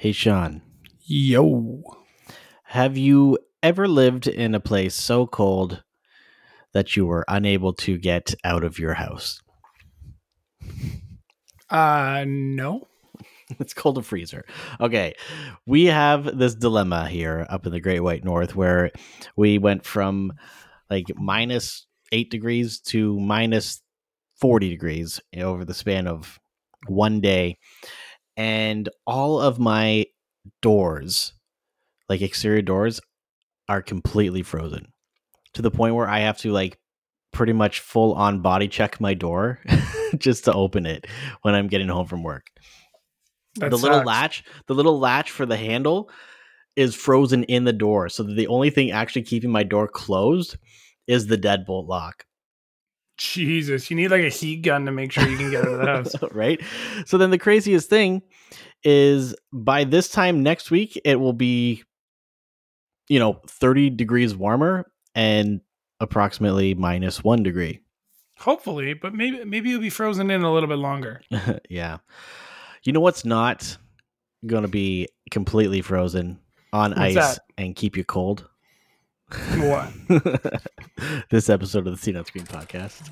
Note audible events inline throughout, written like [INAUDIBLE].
Hey, Sean, Yo. have you ever lived in a place so cold that you were unable to get out of your house? Uh no. [LAUGHS] it's called a freezer. Okay. We have this dilemma here up in the Great White North where we went from like minus eight degrees to minus 40 degrees over the span of one day. And all of my doors, like exterior doors, are completely frozen to the point where I have to like pretty much full on body check my door [LAUGHS] just to open it when I'm getting home from work. That the little latch the little latch for the handle is frozen in the door so the only thing actually keeping my door closed is the deadbolt lock Jesus, you need like a heat gun to make sure you can get out of the [LAUGHS] house. right so then the craziest thing is by this time next week it will be you know 30 degrees warmer and approximately minus one degree Hopefully, but maybe maybe you'll be frozen in a little bit longer. [LAUGHS] yeah you know what's not going to be completely frozen on What's ice that? and keep you cold What? [LAUGHS] this episode of the Scene on Screen podcast.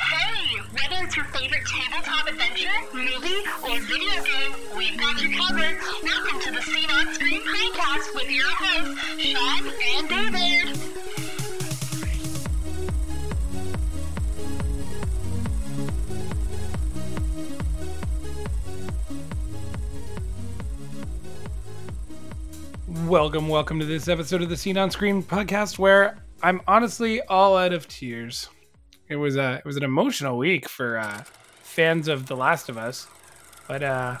Hey, whether it's your favorite tabletop adventure, movie, or video game, we've got you covered. Welcome to the Scene on Screen podcast with your hosts, Sean and David. Welcome, welcome to this episode of the Scene on Screen podcast where I'm honestly all out of tears. It was a it was an emotional week for uh fans of The Last of Us. But uh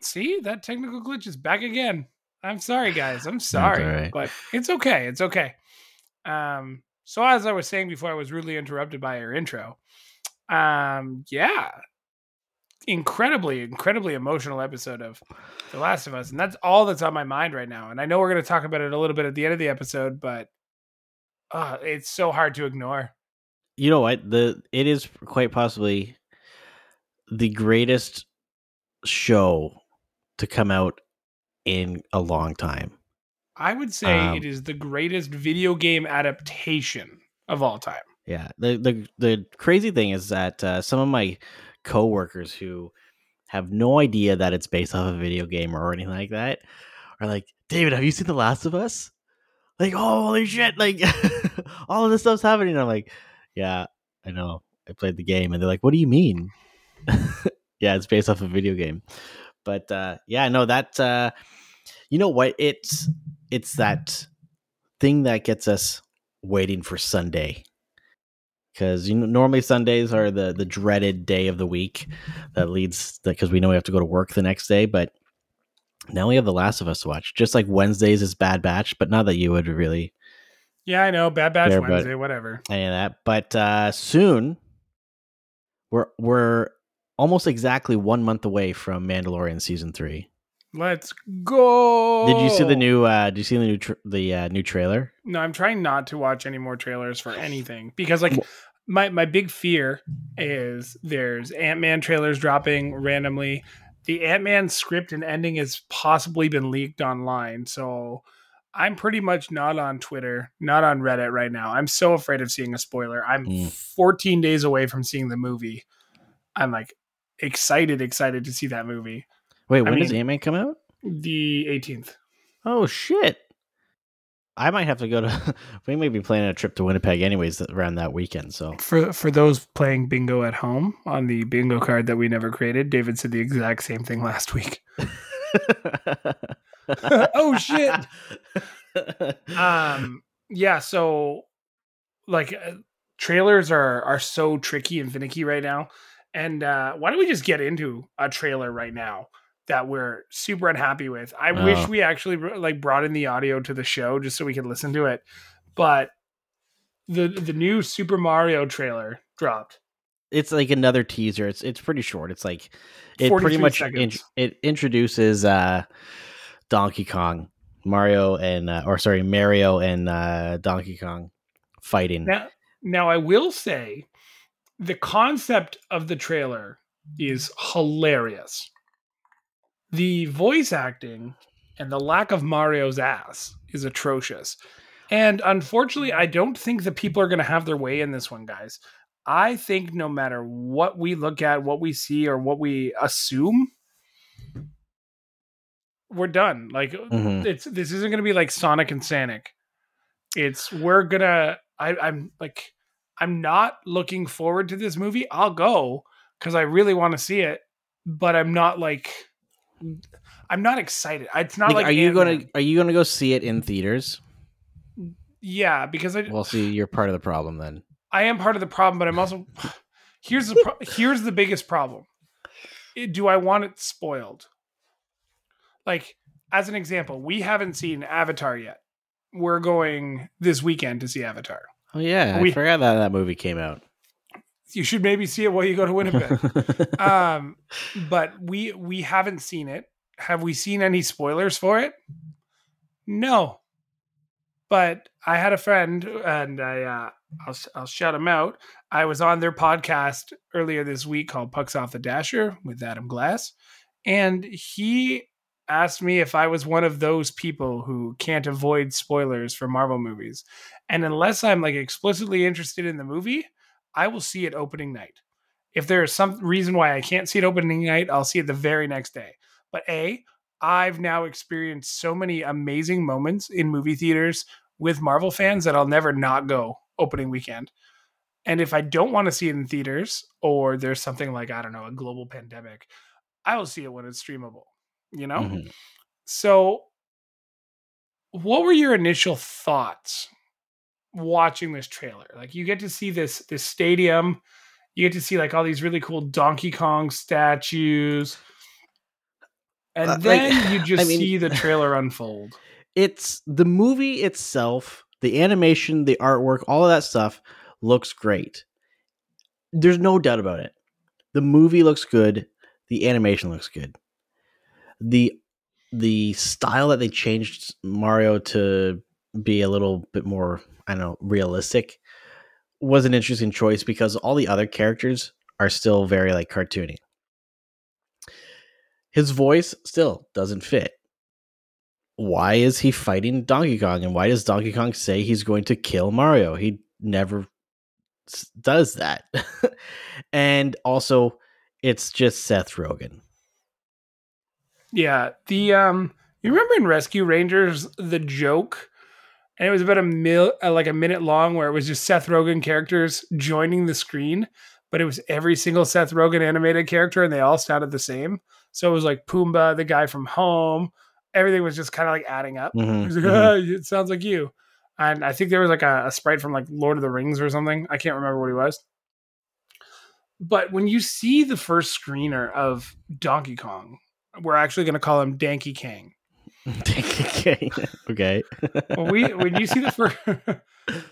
see, that technical glitch is back again. I'm sorry guys. I'm sorry. alright. But it's okay. It's okay. Um so as I was saying before I was rudely interrupted by your intro. Um yeah. Incredibly, incredibly emotional episode of The Last of Us. And that's all that's on my mind right now. And I know we're gonna talk about it a little bit at the end of the episode, but uh, it's so hard to ignore. You know what? The it is quite possibly the greatest show to come out in a long time. I would say Um, it is the greatest video game adaptation of all time. Yeah. The the the crazy thing is that uh, some of my coworkers who have no idea that it's based off a video game or anything like that are like, "David, have you seen The Last of Us?" Like, holy shit! Like, [LAUGHS] all of this stuff's happening. I'm like, "Yeah, I know. I played the game." And they're like, "What do you mean?" [LAUGHS] yeah, it's based off a video game. But uh, yeah, no, that uh, you know what? It's it's that thing that gets us waiting for Sunday because you know normally Sundays are the the dreaded day of the week that leads because we know we have to go to work the next day. But now we have The Last of Us to watch. Just like Wednesdays is Bad Batch, but not that you would really Yeah, I know. Bad Batch but- Wednesday, whatever. any of that. But uh, soon we're we're almost exactly one month away from Mandalorian season three. Let's go. Did you see the new? uh Did you see the new tr- the uh, new trailer? No, I'm trying not to watch any more trailers for anything because, like, my my big fear is there's Ant Man trailers dropping randomly. The Ant Man script and ending has possibly been leaked online, so I'm pretty much not on Twitter, not on Reddit right now. I'm so afraid of seeing a spoiler. I'm Mm. 14 days away from seeing the movie. I'm like excited, excited to see that movie. Wait, when does mean- Ant Man come out? The 18th. Oh shit! I might have to go to. [LAUGHS] we may be planning a trip to Winnipeg anyways around that weekend. So For for those playing bingo at home on the bingo card that we never created, David said the exact same thing last week. [LAUGHS] [LAUGHS] oh shit. Um yeah, so like uh, trailers are are so tricky and finicky right now. And uh why don't we just get into a trailer right now that we're super unhappy with. I Oh. wish we actually like brought in the audio to the show just so we could listen to it. But the the new Super Mario trailer dropped. it's like another teaser. It's it's pretty short. It's like it pretty much in, it introduces uh Donkey Kong, Mario and uh, or sorry Mario and uh, Donkey Kong fighting. Now, now I will say the concept of the trailer is hilarious. The voice acting and the lack of Mario's ass is atrocious. And unfortunately, I don't think the people are going to have their way in this one, guys. I think no matter what we look at, what we see, or what we assume, we're done. Like Mhm. it's this isn't going to be like Sonic and Sonic. It's we're gonna. I, I'm like, I'm not looking forward to this movie. I'll go because I really want to see it, but I'm not like, I'm not excited. It's not Like, like. are you Ant-Man. gonna are you gonna go see it in theaters? Yeah, because I Well, see, you're part of the problem then. I am part of the problem, but I'm also [SIGHS] here's the pro- here's the biggest problem. Do I want it spoiled? Like as an example, we haven't seen Avatar yet. We're going this weekend to see Avatar. Oh yeah, We- I forgot that that movie came out. You should maybe see it while you go to Winnipeg. [LAUGHS] um, but we we haven't seen it. Have we seen any spoilers for it? No. But I had a friend, and I uh, I'll I'll shout him out. I was on their podcast earlier this week called Pucks Off the Dasher with Adam Glass, and he asked me if I was one of those people who can't avoid spoilers for Marvel movies. And unless I'm like explicitly interested in the movie, I will see it opening night. If there is some reason why I can't see it opening night, I'll see it the very next day. But A, I've now experienced so many amazing moments in movie theaters with Marvel fans that I'll never not go opening weekend. And if I don't want to see it in theaters or there's something like, I don't know, a global pandemic, I will see it when it's streamable, you know? Mhm. So, what were your initial thoughts watching this trailer? Like, you get to see this this stadium, you get to see like all these really cool Donkey Kong statues, and Uh, like, then you [LAUGHS] just I mean- see the [LAUGHS] trailer unfold. It's the movie itself, the animation, the artwork, all of that stuff looks great. There's no doubt about it. The movie looks good, the animation looks good. The the style that they changed Mario to be a little bit more, I don't know, realistic was an interesting choice because all the other characters are still very like cartoony. His voice still doesn't fit why is he fighting Donkey Kong? And why does Donkey Kong say he's going to kill Mario? He never does that. [LAUGHS] and also, it's just Seth Rogen. Yeah, the um, you remember in Rescue Rangers the joke, and it was about a mil, uh, like a minute long, where it was just Seth Rogen characters joining the screen, but it was every single Seth Rogen animated character, and they all sounded the same. So it was like Pumbaa, the guy from Home. Everything was just kind of like adding up. Mhm, He's like, mhm. "Ah, it sounds like you. And I think there was like a, a sprite from like Lord of the Rings or something. I can't remember what he was. But when you see the first screener of Donkey Kong, we're actually going to call him Danky Kang. Okay. [LAUGHS] okay. When we when you see the first [LAUGHS]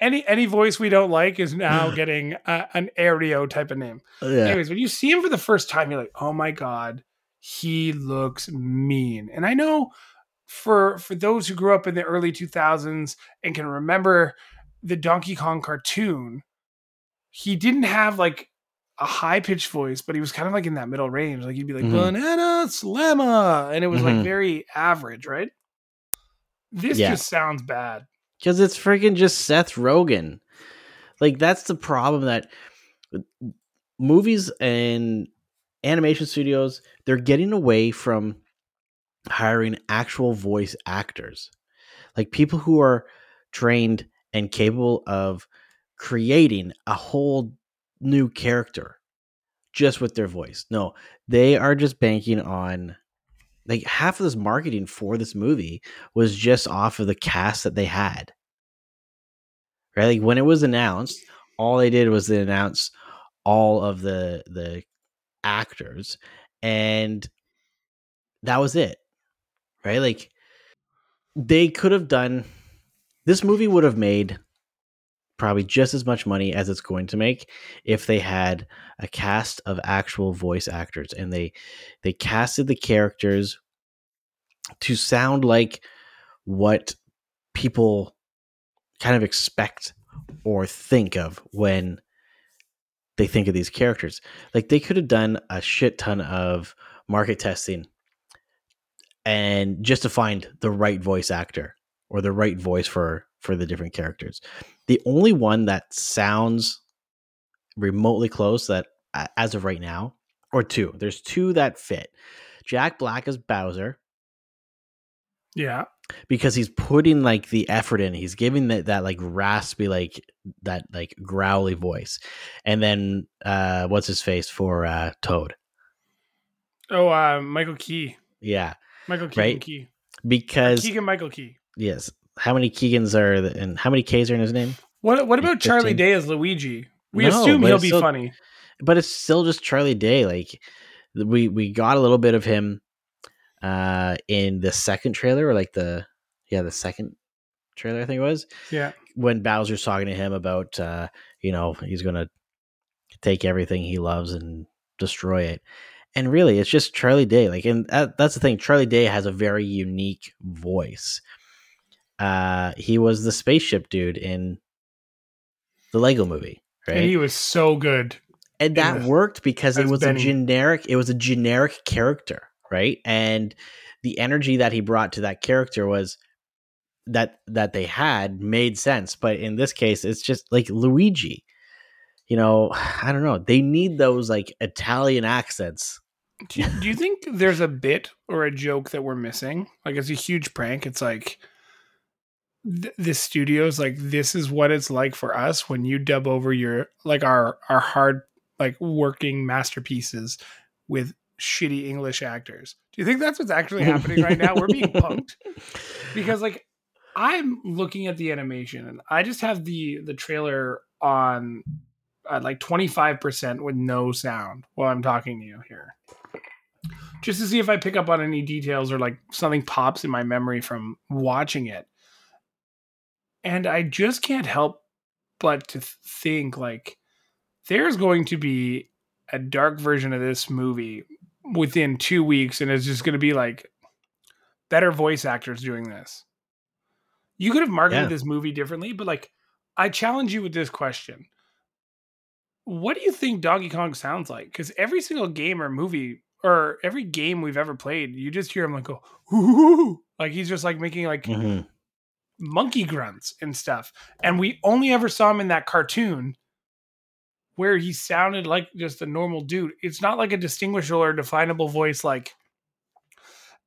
any any voice we don't like is now [LAUGHS] getting uh, an Aereo type of name. yeah. Anyways, when you see him for the first time, you're like, oh my god, he looks mean. And I know for for those who grew up in the early 2000s and can remember the Donkey Kong cartoon, he didn't have like a high pitched voice, but he was kind of like in that middle range. Like he'd be like Mhm. banana slamma, and it was like Mhm. very average, right? This Yeah. just sounds bad. Because it's freaking just Seth Rogen. Like, that's the problem that movies and animation studios, they're getting away from hiring actual voice actors. Like, people who are trained and capable of creating a whole new character just with their voice. No, they are just banking on like half of this marketing for this movie was just off of the cast that they had. Right? Like when it was announced, all they did was they announce all of the the actors and that was it. Right? Like they could have done this movie would have made probably just as much money as it's going to make if they had a cast of actual voice actors and they they casted the characters to sound like what people kind of expect or think of when they think of these characters. Like they could have done a shit ton of market testing and just to find the right voice actor or the right voice for for the different characters. The only one that sounds remotely close that as of right now, or two. There's two that fit. Jack Black is Bowser Yeah. because he's putting like the effort in. He's giving that that like raspy, like that like growly voice. And then uh what's his face for uh Toad? Oh, uh, Michael Key. Yeah. Michael Keegan Right. Key. Because Keegan Michael Key. yes, how many Keegans are th- and how many K's are in his name? What What about Charlie Day as Luigi? We No, assume he'll be still- funny. but it's still just Charlie Day. Like we we got a little bit of him uh in the second trailer or like the yeah, the second trailer I think it was. Yeah. When Bowser's talking to him about uh, you know, he's gonna take everything he loves and destroy it. And really it's just Charlie Day. Like and that, that's the thing, Charlie Day has a very unique voice. Uh he was the spaceship dude in the Lego movie, right? And he was so good. and that the- worked because it was Benny. a generic it was a generic character right and the energy that he brought to that character was that that they had made sense but in this case it's just like luigi you know [SIGHS] i don't know they need those like italian accents Do you, do you think there's a bit or a joke that we're missing? Like it's a huge prank. It's like th- the studio's like this is what it's like for us when you dub over your like our our hard like working masterpieces with shitty English actors. Do you think that's what's actually happening right now? We're being punked [LAUGHS] because like I'm looking at the animation and I just have the the trailer on at like 25% with no sound while I'm talking to you here. Just to see if I pick up on any details or like something pops in my memory from watching it. And I just can't help but to think like there's going to be a dark version of this movie within 2 weeks and it's just going to be like better voice actors doing this. You could have marketed Yeah. this movie differently, but like I challenge you with this question. What do you think Donkey Kong sounds like? Because every single game or movie or every game we've ever played, you just hear him like go, Ooh, like he's just like making like Mhm. Monkey grunts and stuff. And we only ever saw him in that cartoon where he sounded like just a normal dude. It's not like a distinguishable or definable voice like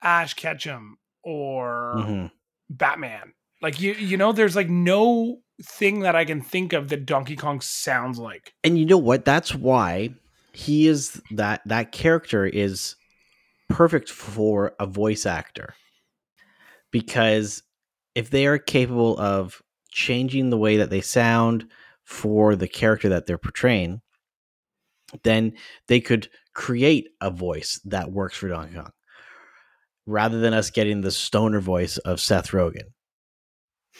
Ash Ketchum or Mhm. Batman. Like you you know, there's like no thing that I can think of that Donkey Kong sounds like. and you know what that's why he is that that character is perfect for a voice actor because if they are capable of changing the way that they sound for the character that they're portraying then they could create a voice that works for Donkey Kong rather than us getting the stoner voice of Seth Rogen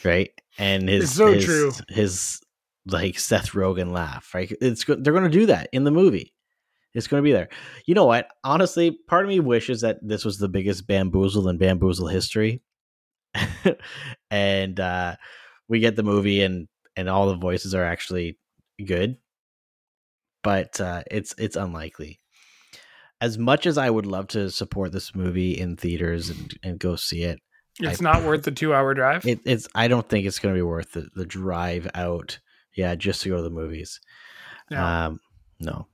right and his It's so his, true. his like Seth Rogen laugh, right? It's they're going to do that in the movie. It's going to be there. You know what? Honestly, part of me wishes that this was the biggest bamboozle in bamboozle history, [LAUGHS] and uh, we get the movie and and all the voices are actually good, but uh, it's it's unlikely. As much as I would love to support this movie in theaters and, and go see it, It's I- not worth the two hour drive. it, it's I don't think it's going to be worth the, the drive out. Yeah, just to go to the movies. No. Um, no.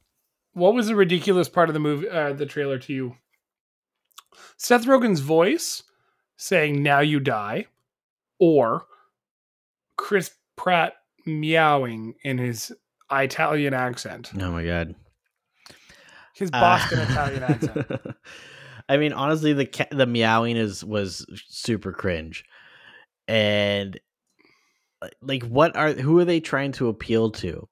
what was the ridiculous part of the movie uh, the trailer to you? Seth Rogen's voice saying "Now you die," or Chris Pratt meowing in his Italian accent, Oh my god. his Uh, Boston Italian accent. [LAUGHS] I mean, honestly, the ca- the meowing is was super cringe, and like- like, what are who are they trying to appeal to?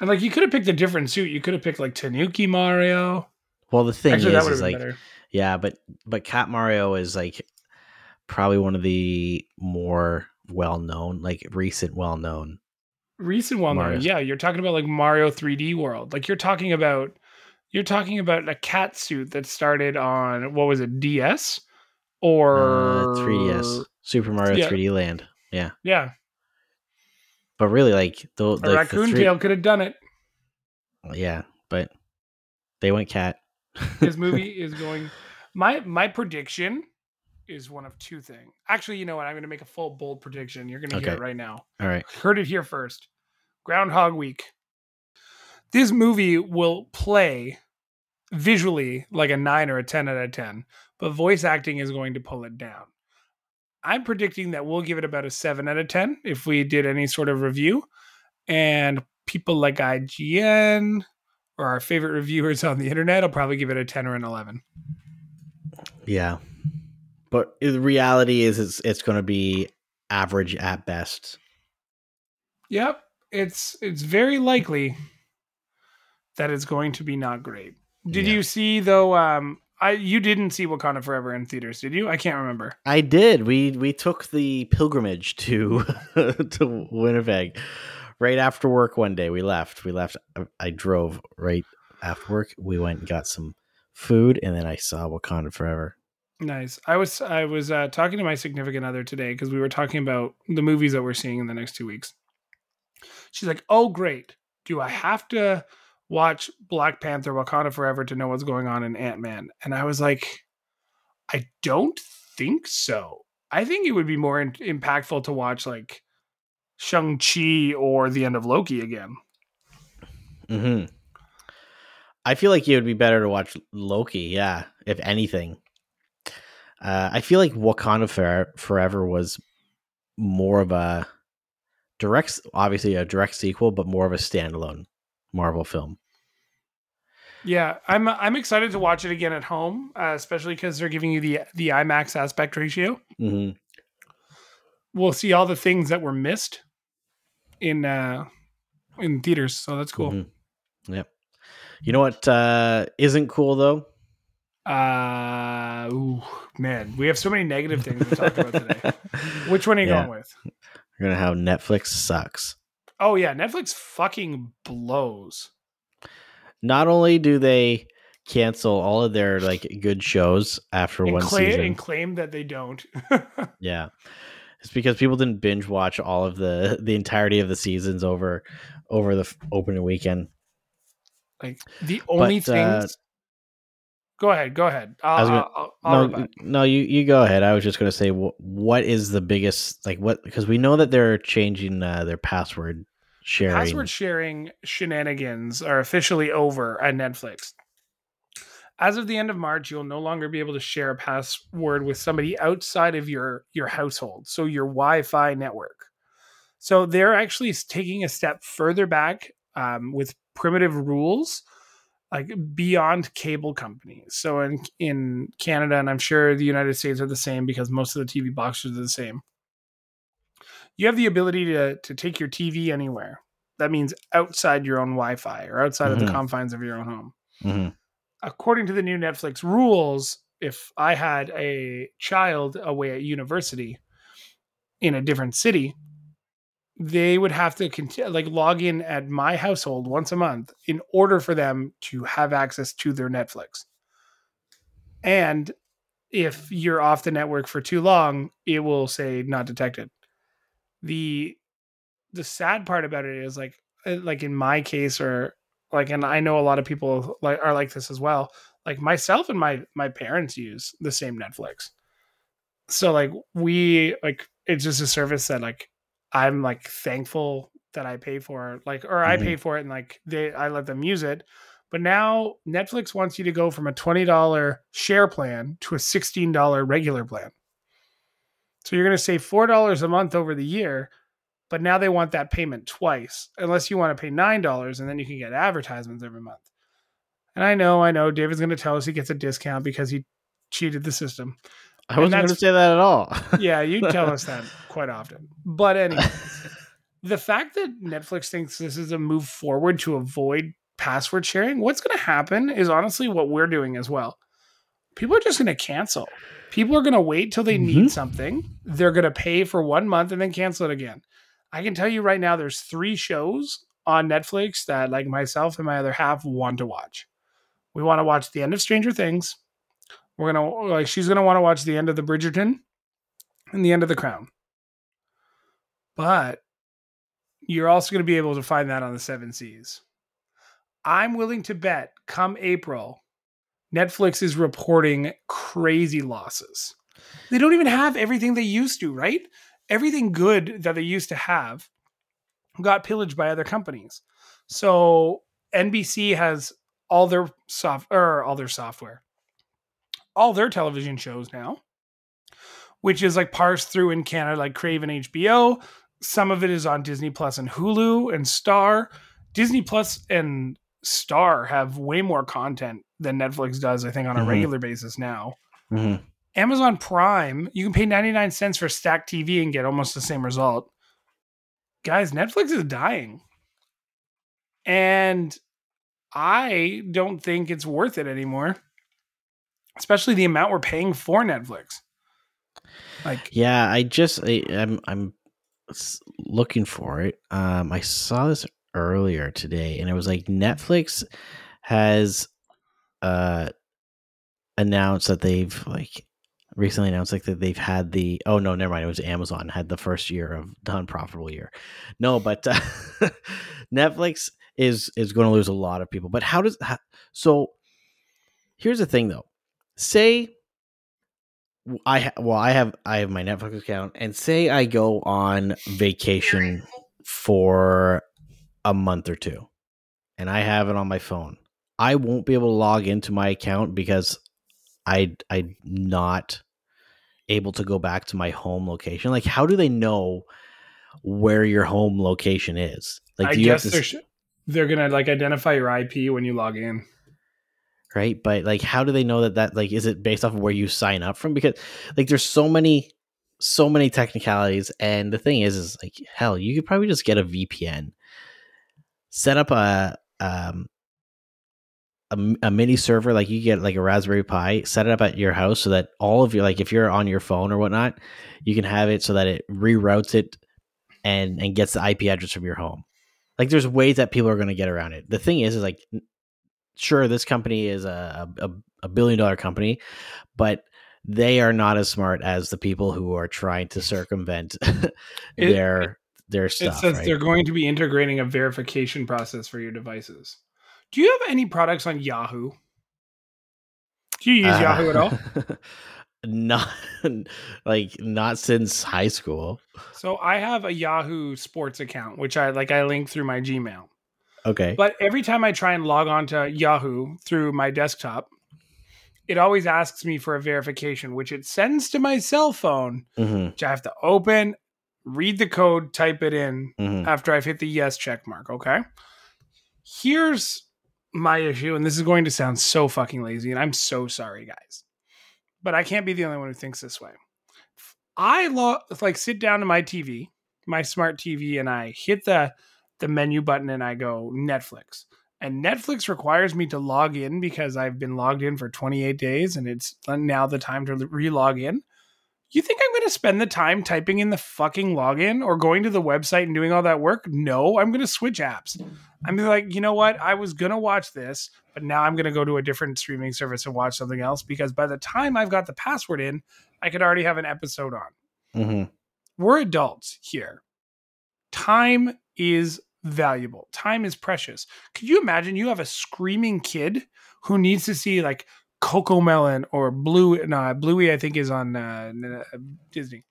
And like you could have picked a different suit. You could have picked like Tanuki Mario. Well, the thing Actually, that is, is like, better. Yeah, but but Cat Mario is like probably one of the more well known, like recent well known. Recent though. Mario's- Yeah, you're talking about like Mario 3D World. Like you're talking about you're talking about a cat suit that started on what was it, DS or uh, 3DS, Super Mario yeah. 3D Land. Yeah, Yeah, but really, like the a like the raccoon three- tail could have done it. Yeah, but they went cat. This movie [LAUGHS] is going My my prediction is one of two things. Actually, you know what? I'm going to make a full bold prediction. You're going to hear it right now. All right. Heard it here first. Groundhog Week. This movie will play visually like a 9 or a 10 out of 10, but voice acting is going to pull it down. I'm predicting that we'll give it about a 7 out of 10 if we did any sort of review. And people like IGN or our favorite reviewers on the internet will probably give it a 10 or an 11. Yeah. But the reality is, it's it's going to be average at best. Yep, it's it's very likely that it's going to be not great. Did Yeah. you see though? Um, I you didn't see Wakanda Forever in theaters, did you? I can't remember. I did. We we took the pilgrimage to [LAUGHS] to Winnipeg right after work one day. We left. We left. I- I drove right after work. We went and got some food, and then I saw Wakanda Forever. Nice. I was I was uh, talking to my significant other today because we were talking about the movies that we're seeing in the next two weeks. She's like, "Oh, great! Do I have to watch Black Panther: Wakanda Forever to know what's going on in Ant Man?" And I was like, "I don't think so. I think it would be more in- impactful to watch like Shang Chi or the end of Loki again." hmm I feel like it would be better to watch Loki. Yeah, if anything. Uh, I feel like Wakanda Forever, Forever was more of a direct, obviously a direct sequel, but more of a standalone Marvel film. Yeah, I'm I'm excited to watch it again at home, uh, especially because they're giving you the the IMAX aspect ratio. hmm we'll see all the things that were missed in uh in theaters so that's cool Mhm. Yep. You know what uh, isn't cool though? Uh ooh, man we have so many negative things to talk about today [LAUGHS] which one are you Yeah. going with We're gonna have Netflix sucks. oh yeah netflix fucking blows Not only do they cancel all of their like good shows after and, one claim, season, and claim that they don't [LAUGHS] yeah, it's because people didn't binge watch all of the the entirety of the seasons over over the opening weekend. like the only But, uh, things go ahead go ahead i'll, gonna- I'll, I'll no, no, you you go ahead. I was just gonna say wh- what is the biggest like what because we know that they're changing uh, their password sharing. Password sharing shenanigans are officially over at Netflix. As of the end of March, you'll no longer be able to share a password with somebody outside of your your household, so your Wi-Fi network. So they're actually taking a step further back um, with primitive rules, like beyond cable companies. So in in Canada, and I'm sure the United States are the same because most of the TV boxes are the same. You have the ability to to take your TV anywhere. That means outside your own Wi-Fi or outside of Mhm. the confines of your own home Mhm. according to the new Netflix rules, if I had a child away at university in a different city, they would have to like log in at my household once a month in order for them to have access to their Netflix. And if you're off the network for too long, it will say not detected. The the sad part about it is like uh, like in my case or like and I know a lot of people like are like this as well. Like myself and my my parents use the same Netflix. So like we like it's just a service that like I'm like thankful that I pay for it, like or I Mhm. pay for it and like they I let them use it. But now Netflix wants you to go from a $20 share plan to a $16 regular plan. So you're going to save $4 a month over the year, but now they want that payment twice, unless you want to pay $9 and then you can get advertisements every month. And I know, I know David's going to tell us he gets a discount because he cheated the system. I wasn't going to say that at all. [LAUGHS] Yeah, you tell us that quite often. But anyway, [LAUGHS] the fact that Netflix thinks this is a move forward to avoid password sharing, what's going to happen is honestly what we're doing as well. People are just going to cancel. People are going to wait till they Mhm. need something. They're going to pay for one month and then cancel it again. I can tell you right now, there's three shows on Netflix that, like myself and my other half, want to watch. We want to watch the end of Stranger Things. We're gonna like she's gonna want to watch the end of the Bridgerton and the end of the Crown. But you're also to be able to find that on the Seven Seas. I'm willing to bet come April Netflix is reporting crazy losses. They don't even have everything they used to, right? Everything good that they used to have got pillaged by other companies. So NBC has all their soft or all their software, all their television shows now, which is like parsed through in Canada, like Crave and HBO. Some of it is on Disney Plus and Hulu and Star. Disney Plus and Star have way more content than Netflix does, I think, on a Mhm. regular basis now. Mhm. Amazon Prime, you can pay 99 cents for Stack TV and get almost the same result. Guys, Netflix is dying. And I don't think it's worth it anymore. Especially the amount we're paying for Netflix. Like Yeah, I just I, I'm I'm looking for it. Um, I saw this earlier today, and it was like Netflix has uh announced that they've like recently announced like that they've had the oh no never mind it was Amazon had the first year of the unprofitable year. No, but uh, [LAUGHS] Netflix is is going to lose a lot of people. But how does how, so? Here's the thing though. Say I ha- well, I have I have my Netflix account, and say I go on vacation for a month or two, and I have it on my phone. I won't be able to log into my account because I I'm not able to go back to my home location. Like, how do they know where your home location is? Like, I do you have guess to they're s- they're gonna like identify your IP when you log in. Right? But like how do they know that that like is it based off of where you sign up from? Because like there's so many so many technicalities and the thing is is like hell you could probably just get a vpn set up a um a, a, mini server like you get like a raspberry pi set it up at your house so that all of your like if you're on your phone or whatnot you can have it so that it reroutes it and and gets the ip address from your home. Like there's ways that people are going to get around it. The thing is is like sure this company is a, a, a billion dollar company but they are not as smart as the people who are trying to circumvent [LAUGHS] It- their their It says right? they're going to be integrating a verification process for your devices. Do you have any products on Yahoo? Do you use Uh, Yahoo at all? [LAUGHS] not like not since high school So I have a Yahoo Sports account, which I like I link through my Gmail. Okay But every time I try and log on to Yahoo through my desktop, it always asks me for a verification, which it sends to my cell phone, hmm which I have to open, read the code, type it in hmm after I've hit the yes check mark. Okay. Here's my issue, and this is going to sound so fucking lazy, and I'm so sorry, guys. But I can't be the only one who thinks this way. I lo- like sit down to my TV, my smart TV, and I hit the the menu button and I go Netflix. And Netflix requires me to log in because I've been logged in for 28 days and it's now the time to re-log in. You think I'm going to spend the time typing in the fucking login or going to the website and doing all that work? No, I'm going to switch apps. I'm like, you know what? I was going to watch this, but now I'm going to go to a different streaming service and watch something else because by the time I've got the password in, I could already have an episode on. hmm We're adults here. Time is valuable. Time is precious. Could you imagine you have a screaming kid who needs to see like Cocomelon or Blue? No, Bluey I think is on uh, uh, Disney.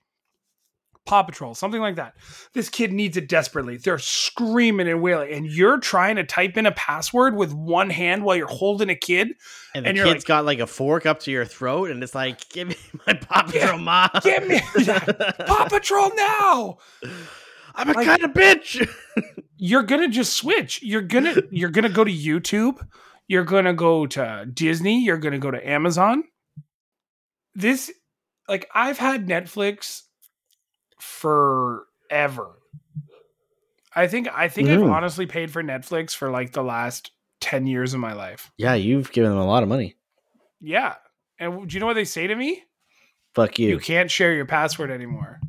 Paw Patrol, something like that. This kid needs it desperately. They're screaming and wailing, and you're trying to type in a password with one hand while you're holding a kid. and the And kid's like- got like a fork up to your throat and it's like give me [LAUGHS] my paw Yeah, patrol mom give me- Paw Patrol now! [LAUGHS] i'm a Like- kind of bitch [LAUGHS] you're gonna just switch. You're gonna [LAUGHS] you're gonna go to YouTube. You're gonna go to Disney. You're gonna go to Amazon. This, like, I've had Netflix forever. I think I think I've Mm. honestly paid for Netflix for like the last ten years of my life. yeah you've given them a lot of money Yeah, and do you know what they say to me? fuck you, you can't share your password anymore.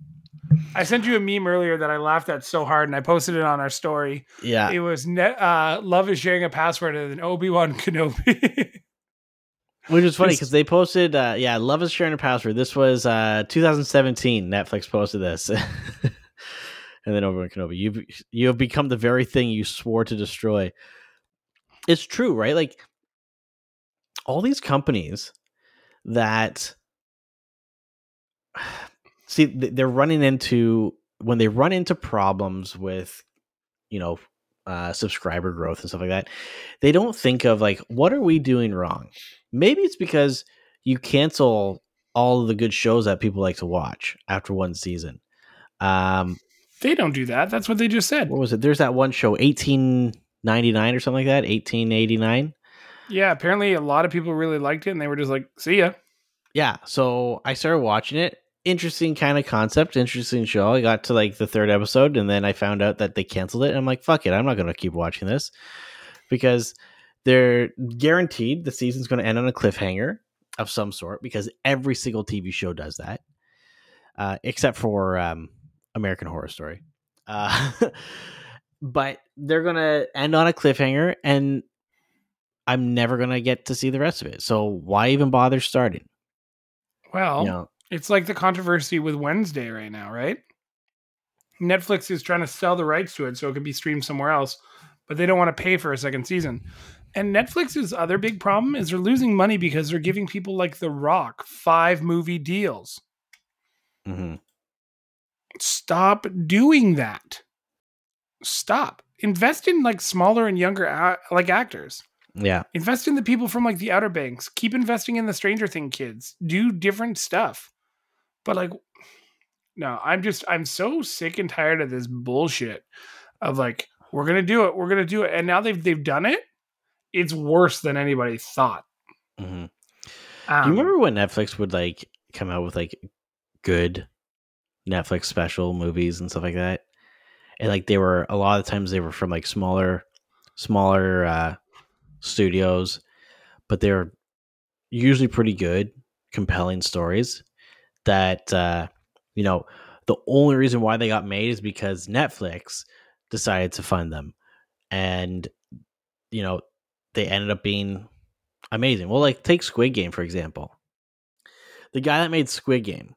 I sent you a meme earlier that I laughed at so hard, and I posted it on our story. yeah It was net, uh, love is sharing a password and an Obi Wan [LAUGHS] Kenobi. Which is funny because they posted, uh, yeah, love is sharing a password. This was uh, 2017. Netflix posted this, [LAUGHS] and then Obi Wan Kenobi, you you have become the very thing you swore to destroy. It's true, right? Like all these companies that see they're running into when they run into problems with you know uh, subscriber growth and stuff like that they don't think of like what are we doing wrong maybe it's because you cancel all of the good shows that people like to watch after one season um They don't do that. That's what they just said. what was it there's that one show 1899 or something like that 1889 Yeah, apparently a lot of people really liked it and they were just like, see ya. yeah so i started watching it interesting kind of concept interesting show. I got to like the third episode and then i found out that they canceled it and i'm like fuck it i'm not going to keep watching this. Because they're guaranteed the season's going to end on a cliffhanger of some sort because every single tv show does that uh, except for um, american horror story. Uh, [LAUGHS] but they're going to end on a cliffhanger and i'm never going to get to see the rest of it. So why even bother starting? Well, you know it's like the controversy with Wednesday right now, right? Netflix is trying to sell the rights to it so it could be streamed somewhere else, but they don't want to pay for a second season. And Netflix's other big problem is they're losing money because they're giving people like The Rock five movie deals. mhm. Stop doing that. Stop. Invest in like smaller and younger like actors. yeah Invest in the people from like the Outer Banks. Keep investing in the Stranger Thing kids. Do different stuff. But like, no, I'm just I'm so sick and tired of this bullshit of like we're gonna do it, we're gonna do it, and now they've they've done it. It's worse than anybody thought. Mhm. Um, Do you remember when Netflix would like come out with like good Netflix special movies and stuff like that? And like they were a lot of times they were from like smaller smaller uh studios, but they're usually pretty good, compelling stories that uh you know, the only reason why they got made is because Netflix decided to fund them. And you know, they ended up being amazing. Well, like take Squid Game for example. The guy that made Squid Game,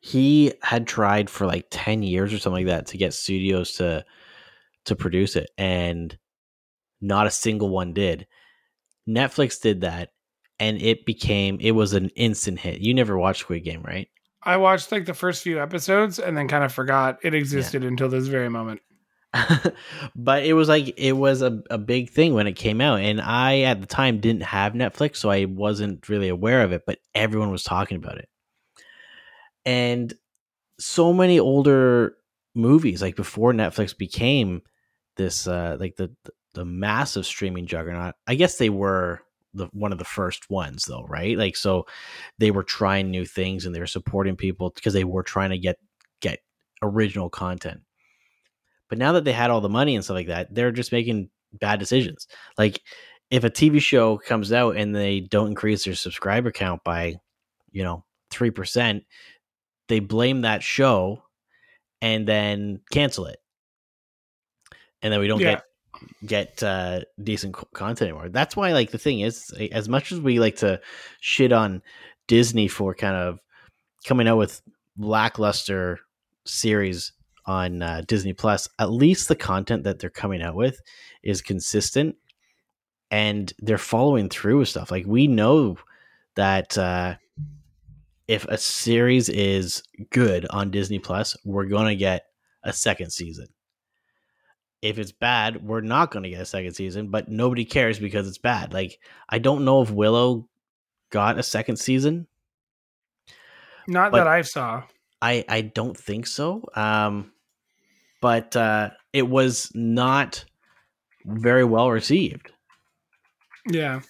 he had tried for like 10 years or something like that to get studios to to produce it and not a single one did. Netflix did that and it became it was an instant hit. You never watched Squid Game, right? I watched like the first few episodes and then kind of forgot it existed until this very moment. [LAUGHS] but it was like it was a, a big thing when it came out and i at the time didn't have netflix so i wasn't really aware of it but everyone was talking about it and so many older movies like before netflix became this uh like the, the massive streaming juggernaut i guess they were the one of the first ones though right like so they were trying new things and they were supporting people because they were trying to get get original content but now that they had all the money and stuff like that, they're just making bad decisions. Like if a TV show comes out and they don't increase their subscriber count by, you know, 3%, they blame that show and then cancel it. And then we don't Yeah. get get uh decent content anymore. That's why like the thing is as much as we like to shit on Disney for kind of coming out with lackluster series on uh, Disney Plus, at least the content that they're coming out with is consistent and they're following through with stuff. Like we know that uh, if a series is good on Disney Plus, we're going to get a second season. If it's bad, we're not going to get a second season, but nobody cares because it's bad. Like I don't know if Willow got a second season. Not that I saw. I I don't think so. Um, but uh, it was not very well received. Yeah.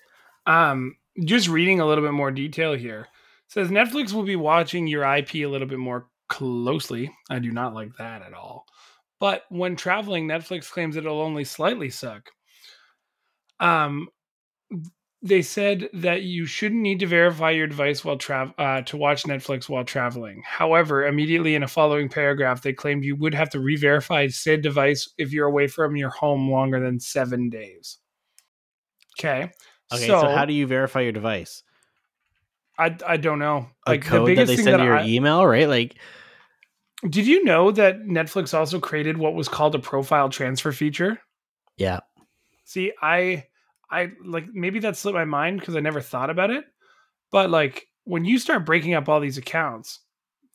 Um, just reading a little bit more detail here. It says Netflix will be watching your IP a little bit more closely. I do not like that at all. But when traveling, Netflix claims it'll only slightly suck. Um, they said that you shouldn't need to verify your device while travel uh, to watch Netflix while traveling. However, immediately in a following paragraph, they claimed you would have to re-verify said device if you're away from your home longer than seven days. Okay. Okay, so, how do you verify your device? I, I don't know. A Like the code that biggest they thing send that to your I, email, right? Like, did you know that Netflix also created what was called a profile transfer feature? yeah, See, I I like maybe that slipped my mind because I never thought about it. But like when you start breaking up all these accounts,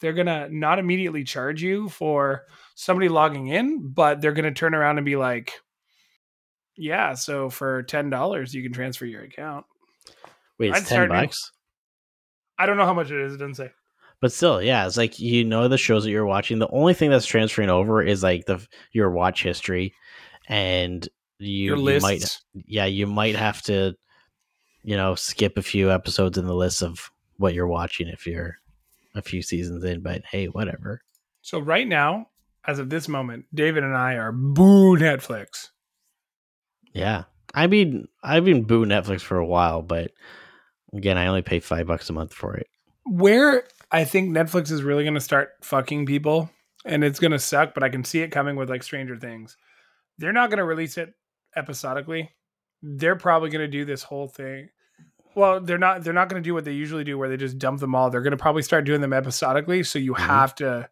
they're gonna not immediately charge you for somebody logging in, but they're gonna turn around and be like, "Yeah, so for ten dollars you can transfer your account." Wait, I'd it's ten start doing- bucks. I don't know how much it is. It doesn't say. But still, yeah, it's like you know the shows that you're watching. The only thing that's transferring over is like the your watch history, and you, Your you might yeah you might have to you know skip a few episodes in the list of what you're watching if you're a few seasons in. But hey, whatever. So right now, as of this moment, David and I are boo Netflix. Yeah, I mean I've been boo Netflix for a while, but again, I only pay five bucks a month for it. Where I think Netflix is really going to start fucking people, and it's going to suck, but I can see it coming with like Stranger Things. They're not going to release it episodically. They're probably going to do this whole thing. Well, they're not. They're not going to do what they usually do, where they just dump them all. They're going to probably start doing them episodically, so you Mhm. have to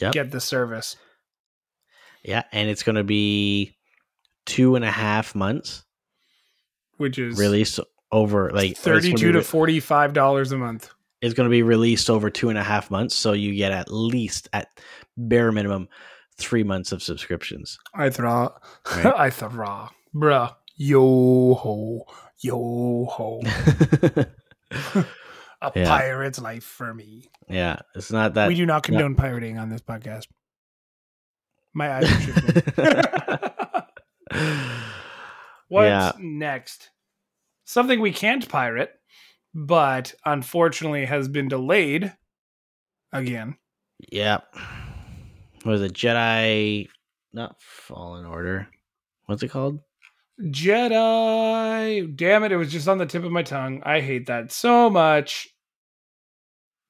Yep. get the service. Yeah, and it's going to be two and a half months which is released over like thirty-two to forty-five dollars a month. Is going to be released over two and a half months. So you get at least, at bare minimum, three months of subscriptions. I thraw, Right. [LAUGHS] I thraw, bruh, yo ho, yo ho, [LAUGHS] a Yeah. pirate's life for me. yeah, it's not that. we do not condone pirating on this podcast. My eyes are shifting. [LAUGHS] What's Yeah. next? Something we can't pirate, but unfortunately has been delayed again. yeah. What is it? Jedi, not Fallen Order. What's it called? Jedi. Damn it, it was just on the tip of my tongue. I hate that so much.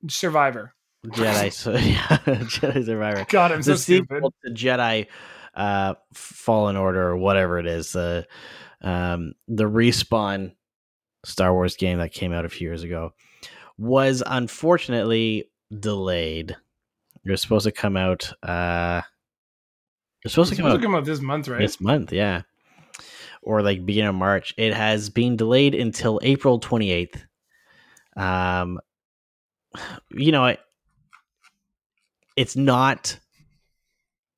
Survivor. Jedi. [LAUGHS] so, [LAUGHS] yeah, Jedi Survivor. God, I'm so stupid. to Jedi uh, Fallen Order or whatever it is, the um, the respawn Star Wars game that came out a few years ago was unfortunately delayed. It was supposed to come out. Uh, it was supposed to come supposed out to come out this month, right? this month, yeah, or like beginning of March. It has been delayed until April twenty eighth. Um, you know, it, it's not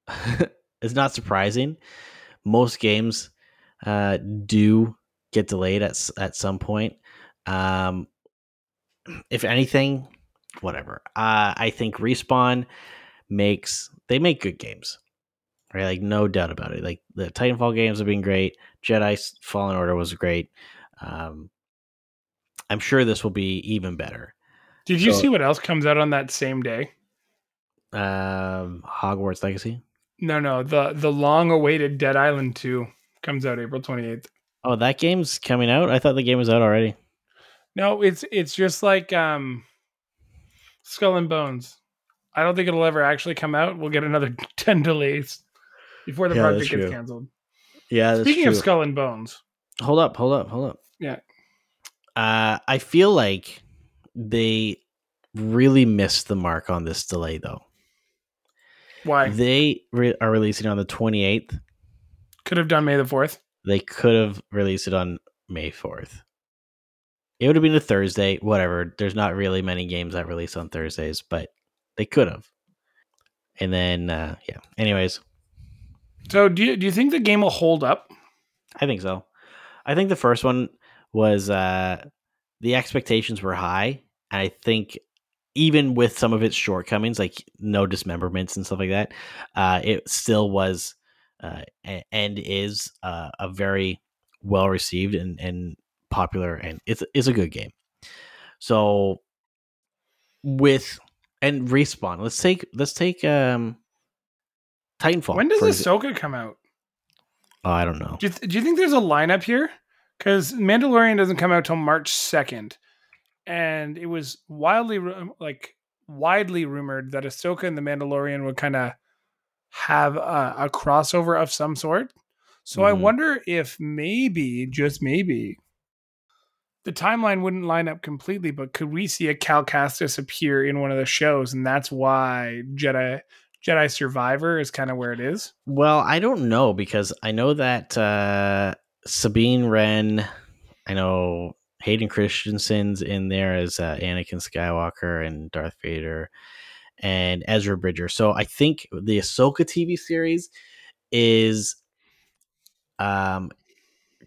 [LAUGHS] it's not surprising. Most games uh, do get delayed at at some point. Um, if anything, whatever. Uh, I think respawn makes they make good games, right? Like no doubt about it. Like the Titanfall games have been great. Jedi Fallen Order was great. Um, I'm sure this will be even better. Did you so- see what else comes out on that same day? Um, Hogwarts Legacy. No, no. The the long awaited Dead Island 2 comes out April 28th. Oh, that game's coming out. I thought the game was out already. No, it's it's just like um Skull and Bones. I don't think it'll ever actually come out. We'll get another [LAUGHS] 10 delays before the Yeah, project gets true. canceled. Yeah, that's Speaking of Skull and Bones, hold up, hold up, hold up. Yeah. Uh, I feel like they really missed the mark on this delay, though. why? They re- are releasing on the 28th. Could have done May the 4th. They could have released it on May 4th. It would have been a Thursday, whatever. There's not really many games that release on Thursdays, but they could have. And then, uh, yeah. Anyways, So do you do you think the game will hold up? I think so. I think the first one was uh the expectations were high, and I think even with some of its shortcomings, like no dismemberments and stuff like that, uh, it still was uh, and is uh, a very well received and, and popular, and it's it's a good game. So with and respawn, let's take let's take um Titanfall. when does Ahsoka come out? Oh, I don't know. Do you, th- do you think there's a lineup here? Because Mandalorian doesn't come out till March second, and it was wildly like widely rumored that Ahsoka and the Mandalorian would kind of have a, a crossover of some sort. So I Mhm. wonder if maybe, just maybe, the timeline wouldn't line up completely, but could we see a Cal Kestis appear in one of the shows, and that's why Jedi Jedi Survivor is kind of where it is. Well, I don't know because I know that uh, Sabine Wren I know Hayden Christensen's in there as uh, Anakin Skywalker and Darth Vader, and Ezra Bridger. So I think the Ahsoka TV series is um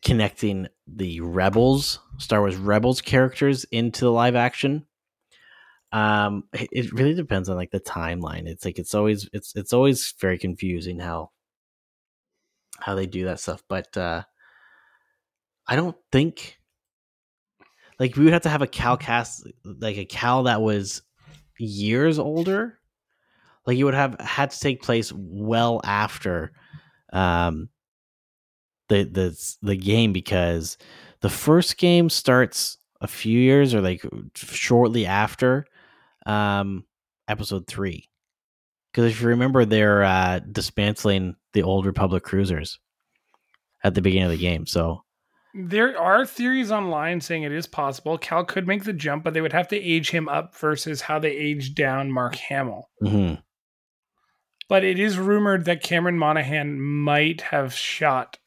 connecting the Rebels, Star Wars Rebels characters into the live action. Um, it, really depends on like the timeline. It's like it's always it's it's always very confusing how how they do that stuff. But uh I don't think like we would have to have a Cal cast like a Cal that was years older. Like you would have had to take place well after um the the the game because the first game starts a few years or like shortly after um episode 3 because if you remember they're uh dismantling the old republic cruisers at the beginning of the game so There are theories online saying it is possible Cal could make the jump, but they would have to age him up versus how they aged down Mark Hamill. mhm. But it is rumored that Cameron Monaghan might have shot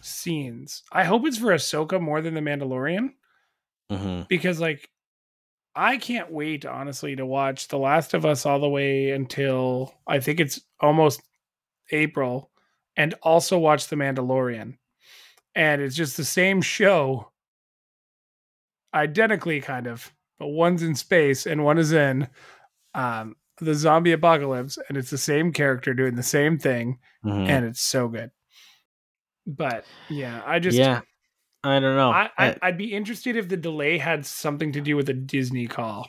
scenes. I hope it's for Ahsoka more than the Mandalorian Mhm. because, like, I can't wait honestly to watch The Last of Us all the way until I think it's almost April, and also watch The Mandalorian. And it's just the same show, identically kind of, but one's in space and one is in um, the zombie apocalypse, and it's the same character doing the same thing, Mhm. and it's so good. But yeah, I just yeah i don't know I, I I'd be interested if the delay had something to do with a Disney call.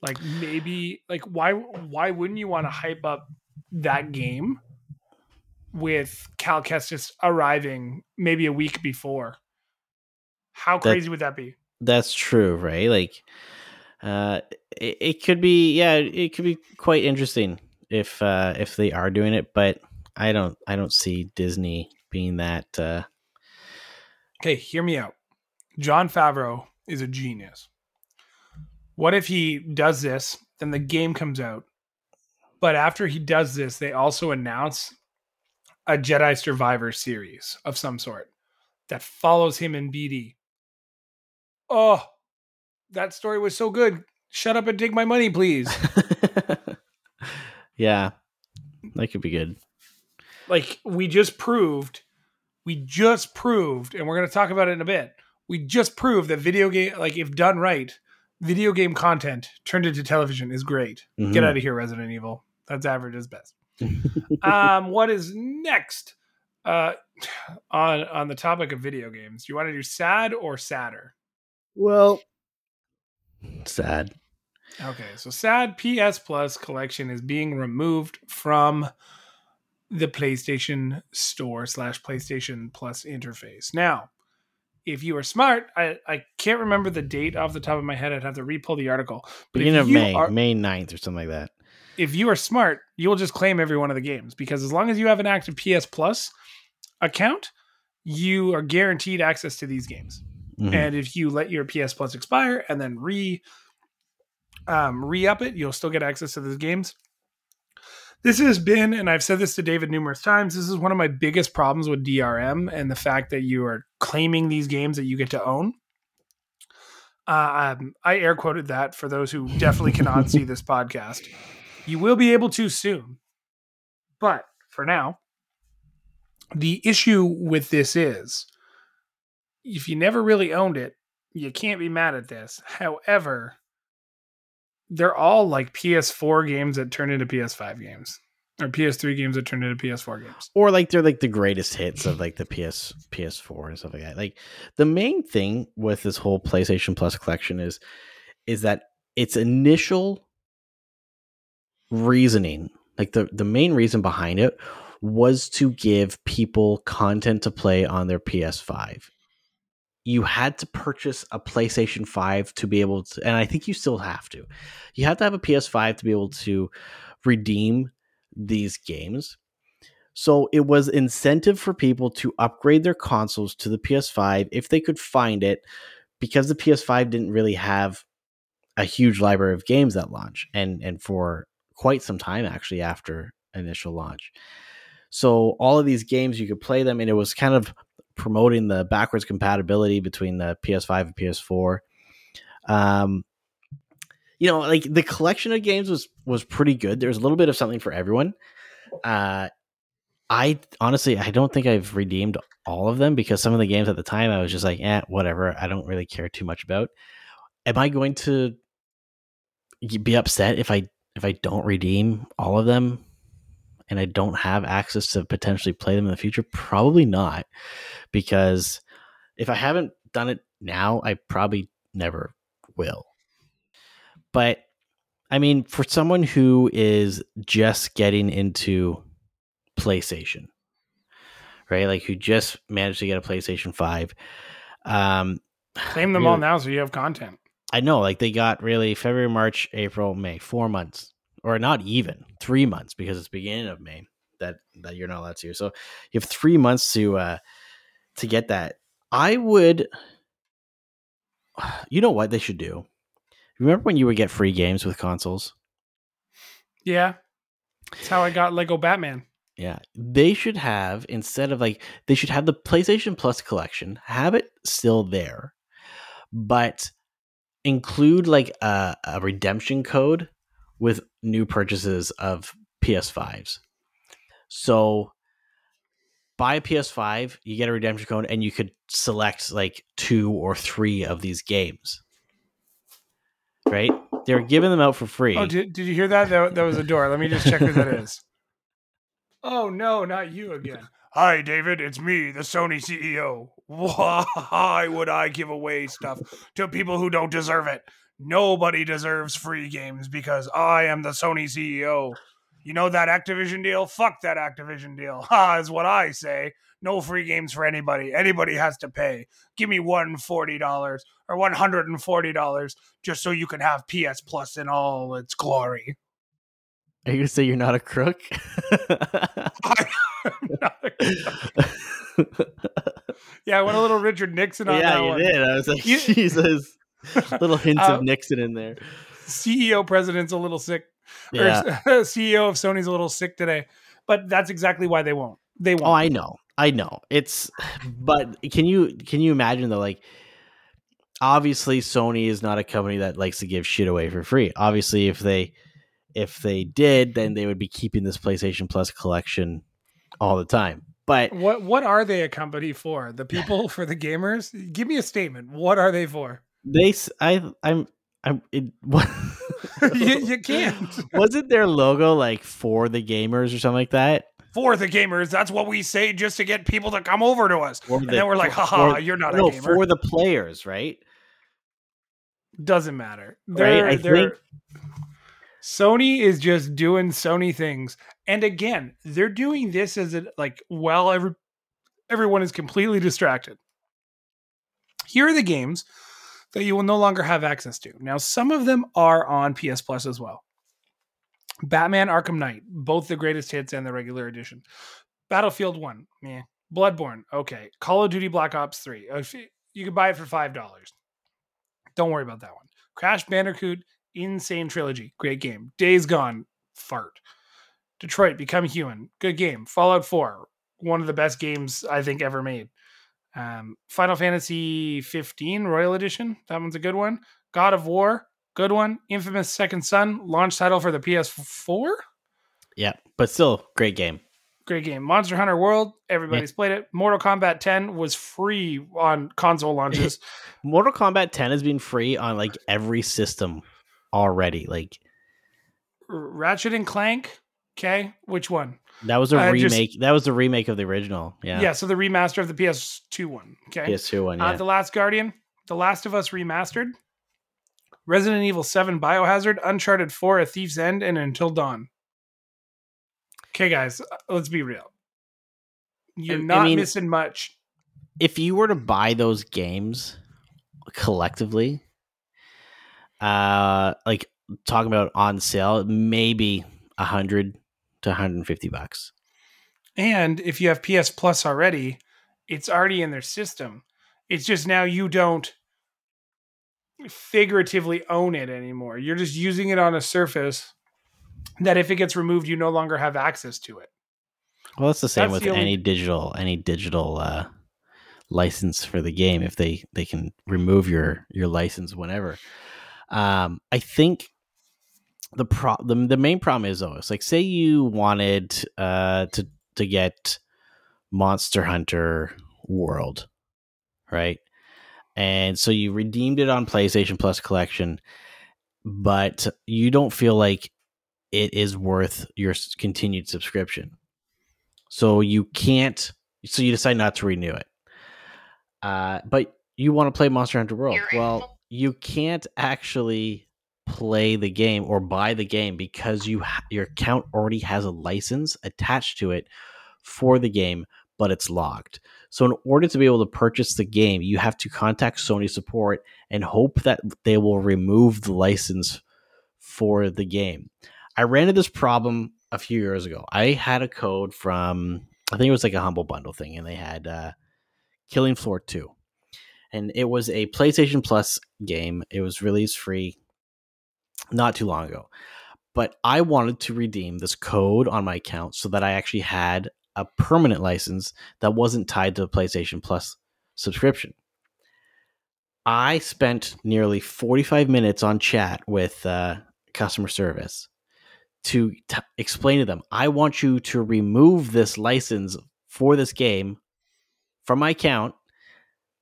Like maybe like why why wouldn't you want to hype up that game with Cal Kestis arriving maybe a week before? How That- crazy would that be? That's true, right? Like, uh, it, it could be, yeah, it could be quite interesting if uh, if they are doing it, but I don't, I don't see Disney being that. Uh, Okay, hear me out. Jon Favreau is a genius. What if he does this, then the game comes out, but after he does this, they also announce a Jedi Survivor series of some sort that follows him in BD. Oh, that story was so good. Shut up and take my money, please. [LAUGHS] yeah, that could be good. like we just proved we just proved and we're going to talk about it in a bit we just proved that video game like if done right video game content turned into television is great get Mhm. out of here resident evil that's average is best um what is next uh on on the topic of video games do you want to do sad or sadder well, sad. Okay, so sad PS Plus collection is being removed from the PlayStation Store slash PlayStation Plus interface. Now, if you are smart, I, I can't remember the date off the top of my head. I'd have to re-pull the article. But Beginning of May, are- May 9th or something like that. If you are smart, you'll just claim every one of the games because as long as you have an active PS Plus account, you are guaranteed access to these games. Mhm. And if you let your PS Plus expire and then re um, re up it, you'll still get access to those games. This has been, and I've said this to David numerous times. This is one of my biggest problems with DRM and the fact that you are claiming these games that you get to own. Uh, um, I air quoted that for those who definitely cannot see [LAUGHS] this podcast. You will be able to soon, but for now, the issue with this is if you never really owned it, you can't be mad at this. However, they're all like PS4 games that turn into PS5 games or PS3 games that turn into PS4 games. or like they're like the greatest hits of like the PS PS4 and stuff like that. Like the main thing with this whole PlayStation Plus collection is is that its initial reasoning, like the the main reason behind it was to give people content to play on their PS5. You had to purchase a PlayStation 5 to be able to and I think you still have to. You have to have a PS5 to be able to redeem these games. So it was incentive for people to upgrade their consoles to the PS5 if they could find it because the PS5 didn't really have a huge library of games at launch and and for quite some time actually after initial launch. So all of these games you could play them and it was kind of promoting the backwards compatibility between the PS5 and PS4. Um, you know, like the collection of games was was pretty good. There's a little bit of something for everyone. Uh, I honestly, I don't think I've redeemed all of them because some of the games at the time I was just like, eh, whatever. I don't really care too much about. Am I going to be upset if I if I don't redeem all of them and I don't have access to potentially play them in the future? Probably not, because if I haven't done it now, I probably never will. But I mean, for someone who is just getting into PlayStation, right? Like who just managed to get a PlayStation 5. Um [SIGHS] Claim them all now so you have content. I know, like they got really February, March, April, May, four months, or not even three months because it's beginning of May that that you're not allowed to. So you have three months to uh to get that. I would, [SIGHS] you know what they should do. Remember when you would get free games with consoles? Yeah. That's how I got Lego Batman. Yeah, they should have instead of like they should have the PlayStation Plus collection, have it still there, but include like a, a redemption code with new purchases of PS5s. So buy a PS5, you get a redemption code, and you could select like two or three of these games. Right? They're giving them out for free. Oh, did, did you hear that? that? That was a door. Let me just check who that is. [LAUGHS] Oh, no, not you again. Hi, David. It's me, the Sony CEO. Why would I give away stuff to people who don't deserve it? Nobody deserves free games because I am the Sony CEO. You know that Activision deal? Fuck that Activision deal. [LAUGHS] Ha, is what I say. No free games for anybody. Anybody has to pay. Give me $140 or $140 just so you can have PS Plus in all its glory. Are you gonna say you're not a crook? [LAUGHS] [LAUGHS] [LAUGHS] yeah, I went a little Richard Nixon on yeah, that you one. did. I was like, [LAUGHS] Jesus. [LAUGHS] Little hints Uh, of Nixon in there. CEO president's a little sick. Yeah. Or CEO of Sony's a little sick today. But that's exactly why they won't. They won't. Oh, I know. I know. It's [SIGHS] but can you can you imagine though like obviously Sony is not a company that likes to give shit away for free. Obviously if they if they did then they would be keeping this PlayStation Plus collection all the time. But What what are they a company for? The people [LAUGHS] for the gamers? Give me a statement. What are they for? they I I'm I'm it, what [LAUGHS] you, you can't. [LAUGHS] wasn't their logo like for the gamers or something like that? For the gamers, that's what we say just to get people to come over to us. For And then we're like, haha, for- you're not no, a gamer. for the players, right? Doesn't matter. Right, They're, I they're- think- Sony is just doing Sony things. And again, they're doing this as a like while every everyone is completely distracted. Here are the games that you will no longer have access to. Now, some of them are on PS Plus as well. Batman Arkham Knight, both the greatest hits and the regular edition. Battlefield 1, meh. Bloodborne, okay. Call of Duty Black Ops 3. uh, you- can buy it for $5. Don't worry about that one. Crash Bandicoot, Insane Trilogy, great game. Days Gone, fart. Detroit, Become Human, good game. Fallout 4, one of the best games I think ever made. Um, Final Fantasy 15 Royal Edition, that one's a good one. God of War, good one. Infamous Second Son, launch title for the PS4, Yeah, but still great game. great game. Monster Hunter World, everybody's played it. Mortal Kombat 10 was free on console launches. [LAUGHS] Mortal Kombat 10 has been free on like every system already. Like Ratchet and Clank, okay, which one? that was a just- remake. that was the remake of the original. Yeah. Yeah, so the remaster of the PS2 one, okay. PS2 one. Uh, Yeah. the Last Guardian, The Last of Us remastered, Resident Evil 7 Biohazard, Uncharted 4 A Thief's End, and Until Dawn. Okay, guys, uh, let's be real. You're I- I not mean- missing much. if you were to buy those games collectively, uh, like talking about on sale, maybe a hundred to 150 bucks. And if you have PS Plus already, it's already in their system. It's just now you don't figuratively own it anymore. You're just using it on a surface that if it gets removed, you no longer have access to it. Well, that's the same That's with the only- any digital, any digital, uh, license for the game if they they can remove your your license whenever. Um, I think the pro the, the main problem is though, it's like say you wanted uh to to get Monster Hunter World, right? And so you redeemed it on PlayStation Plus Collection, but you don't feel like it is worth your continued subscription. So you can't. So you decide not to renew it. Uh, but you want to play Monster Hunter World. You're well, you can't actually play the game or buy the game because you ha- your account already has a license attached to it for the game, but it's locked. So in order to be able to purchase the game, you have to contact Sony support and hope that they will remove the license for the game. I ran into this problem a few years ago. I had a code from I think it was like a humble bundle thing, and they had uh, Killing Floor Two, and it was a PlayStation Plus game. It was released free not too long ago, but I wanted to redeem this code on my account so that I actually had a permanent license that wasn't tied to a PlayStation Plus subscription. I spent nearly 45 minutes on chat with uh, customer service to t- explain to them, I want you to remove this license for this game from my account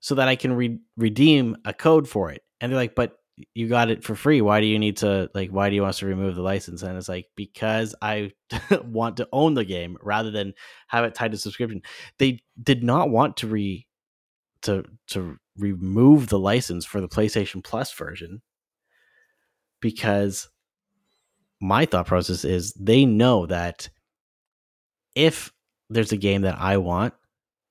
so that I can re- redeem a code for it. And they're like, but you got it for free. Why do you need to like why do you want us to remove the license? And it's like because I [LAUGHS] want to own the game rather than have it tied to subscription. They did not want to re to to remove the license for the PlayStation Plus version because my thought process is they know that if there's a game that I want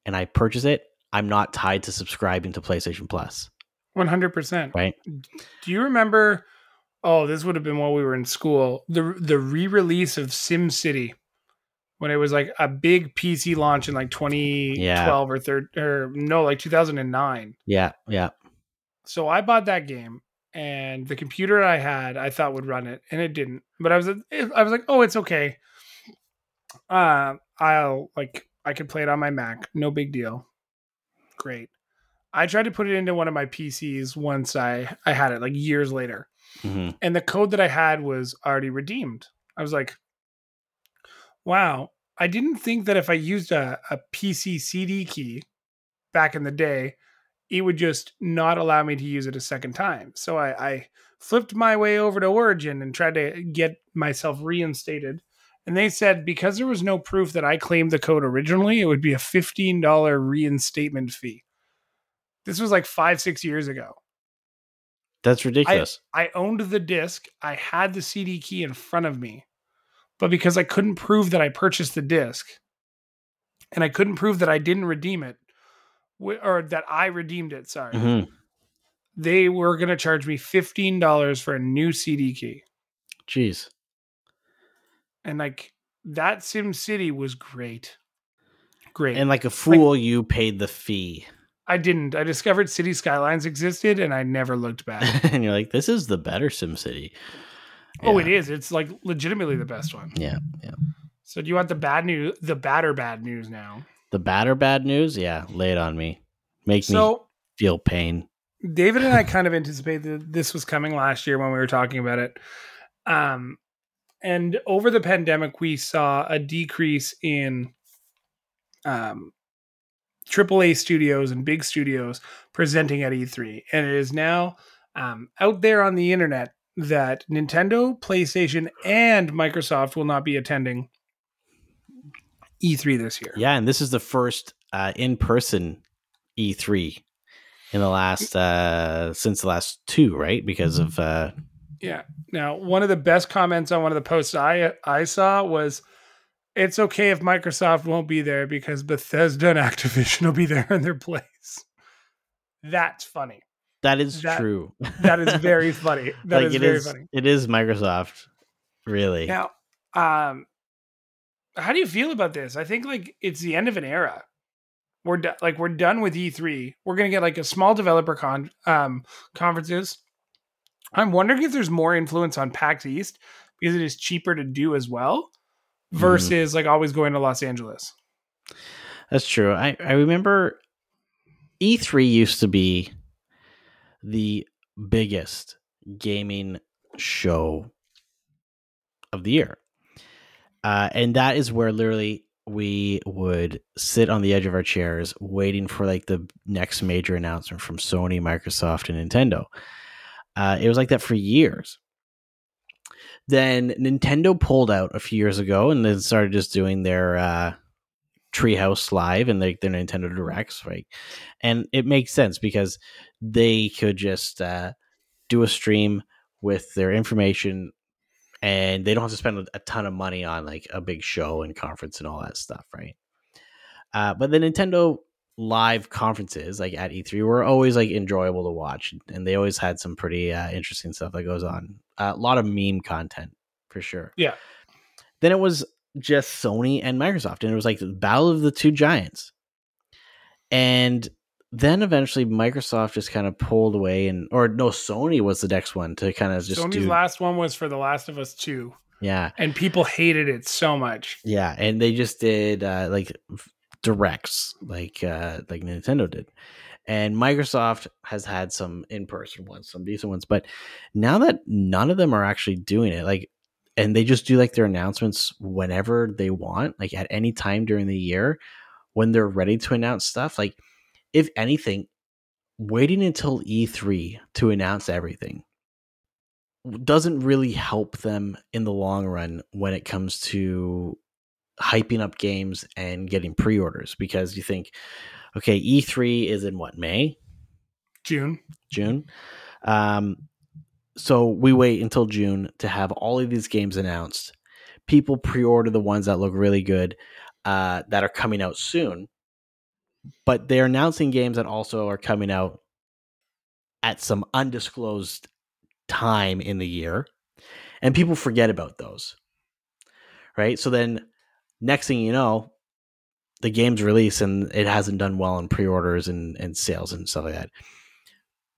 and I purchase it, I'm not tied to subscribing to PlayStation Plus. Plus, One hundred percent. right? Do you remember? Oh, this would have been while we were in school. The the re release of Sim City when it was like a big PC launch in like 2012 or third or no, like 2009. Yeah, yeah. So I bought that game, and the computer I had I thought would run it, and it didn't. But I was I was like, oh, it's okay. Uh, I'll like I could play it on my Mac, no big deal. Great. I tried to put it into one of my PCs once I I had it like years later, hmm and the code that I had was already redeemed. I was like, wow. I didn't think that if I used a, a PC CD key back in the day, it would just not allow me to use it a second time. So I, I flipped my way over to Origin and tried to get myself reinstated. And they said because there was no proof that I claimed the code originally, it would be a $15 reinstatement fee. This was like five, six years ago. That's ridiculous. I owned the disc. I had the CD key in front of me. But because I couldn't prove that I purchased the disc and I couldn't prove that I didn't redeem it or that I redeemed it, sorry, Mhm. they were going to charge me $15 for a new CD key. Jeez. And like that Sim City was great. Great. And like a fool, you paid the fee. I didn't. I discovered City Skylines existed and I never looked back. [LAUGHS] and you're like, this is the better SimCity. Oh, Yeah. it is. It's like legitimately the best one. Yeah, yeah. So do you want the bad news, the bad or bad news now? The bad or bad news? Yeah, lay it on me. Make me feel pain. David and I [LAUGHS] kind of anticipated that this was coming last year when we were talking about it. Um, and over the pandemic, we saw a decrease in um, AAA studios and big studios presenting at E3. And it is now um, out there on the internet that Nintendo, PlayStation, and Microsoft will not be attending E3 this year. Yeah, and this is the first uh, in-person E3 in the last uh since the last two, right? Because of uh Yeah. Now, one of the best comments on one of the posts I I saw was, "It's okay if Microsoft won't be there because Bethesda and Activision [LAUGHS] will be there in their place." That's funny. that is That- true. That is very [LAUGHS] funny. That like is it very is- funny. It is Microsoft, really. Now, um, how do you feel about this? I think like it's the end of an era. We're do- like we're done with E3. We're gonna get like a small developer con um conferences. I'm wondering if there's more influence on PAX East because it is cheaper to do as well versus like always going to Los Angeles. That's true. I, I remember E3 used to be the biggest gaming show of the year. Uh, and that is where literally we would sit on the edge of our chairs waiting for like the next major announcement from Sony, Microsoft, and Nintendo. Uh, it was like that for years. Then Nintendo pulled out a few years ago and then started just doing their uh, Treehouse Live and like their Nintendo Directs, right? And it makes sense because they could just uh, do a stream with their information and they don't have to spend a ton of money on like a big show and conference and all that stuff, right? Uh, but the Nintendo live conferences, like at E3, were always like enjoyable to watch, and they always had some pretty uh, interesting stuff that goes on. Uh, a lot of meme content for sure. Yeah. Then it was just Sony and Microsoft, and it was like the battle of the two giants. And then eventually Microsoft just kind of pulled away, and or no, Sony was the next one to kind of just Sony's do. last one was for The Last of Us 2, yeah, and people hated it so much. Yeah, and they just did uh, like directs, like uh, like Nintendo did, and Microsoft has had some in person ones, some decent ones, but now that none of them are actually doing it, like, and they just do like their announcements whenever they want, like at any time during the year when they're ready to announce stuff. Like, if anything, waiting until E3 to announce everything doesn't really help them in the long run when it comes to hyping up games and getting pre-orders because you think okay e3 is in what may? June. june. Um, so we wait until june to have all of these games announced. People pre-order the ones that look really good uh, that are coming out soon but they're announcing games that also are coming out at some undisclosed time in the year and people forget about those. Right? So then next thing you know the game's release and it hasn't done well in pre-orders and, and sales and stuff like that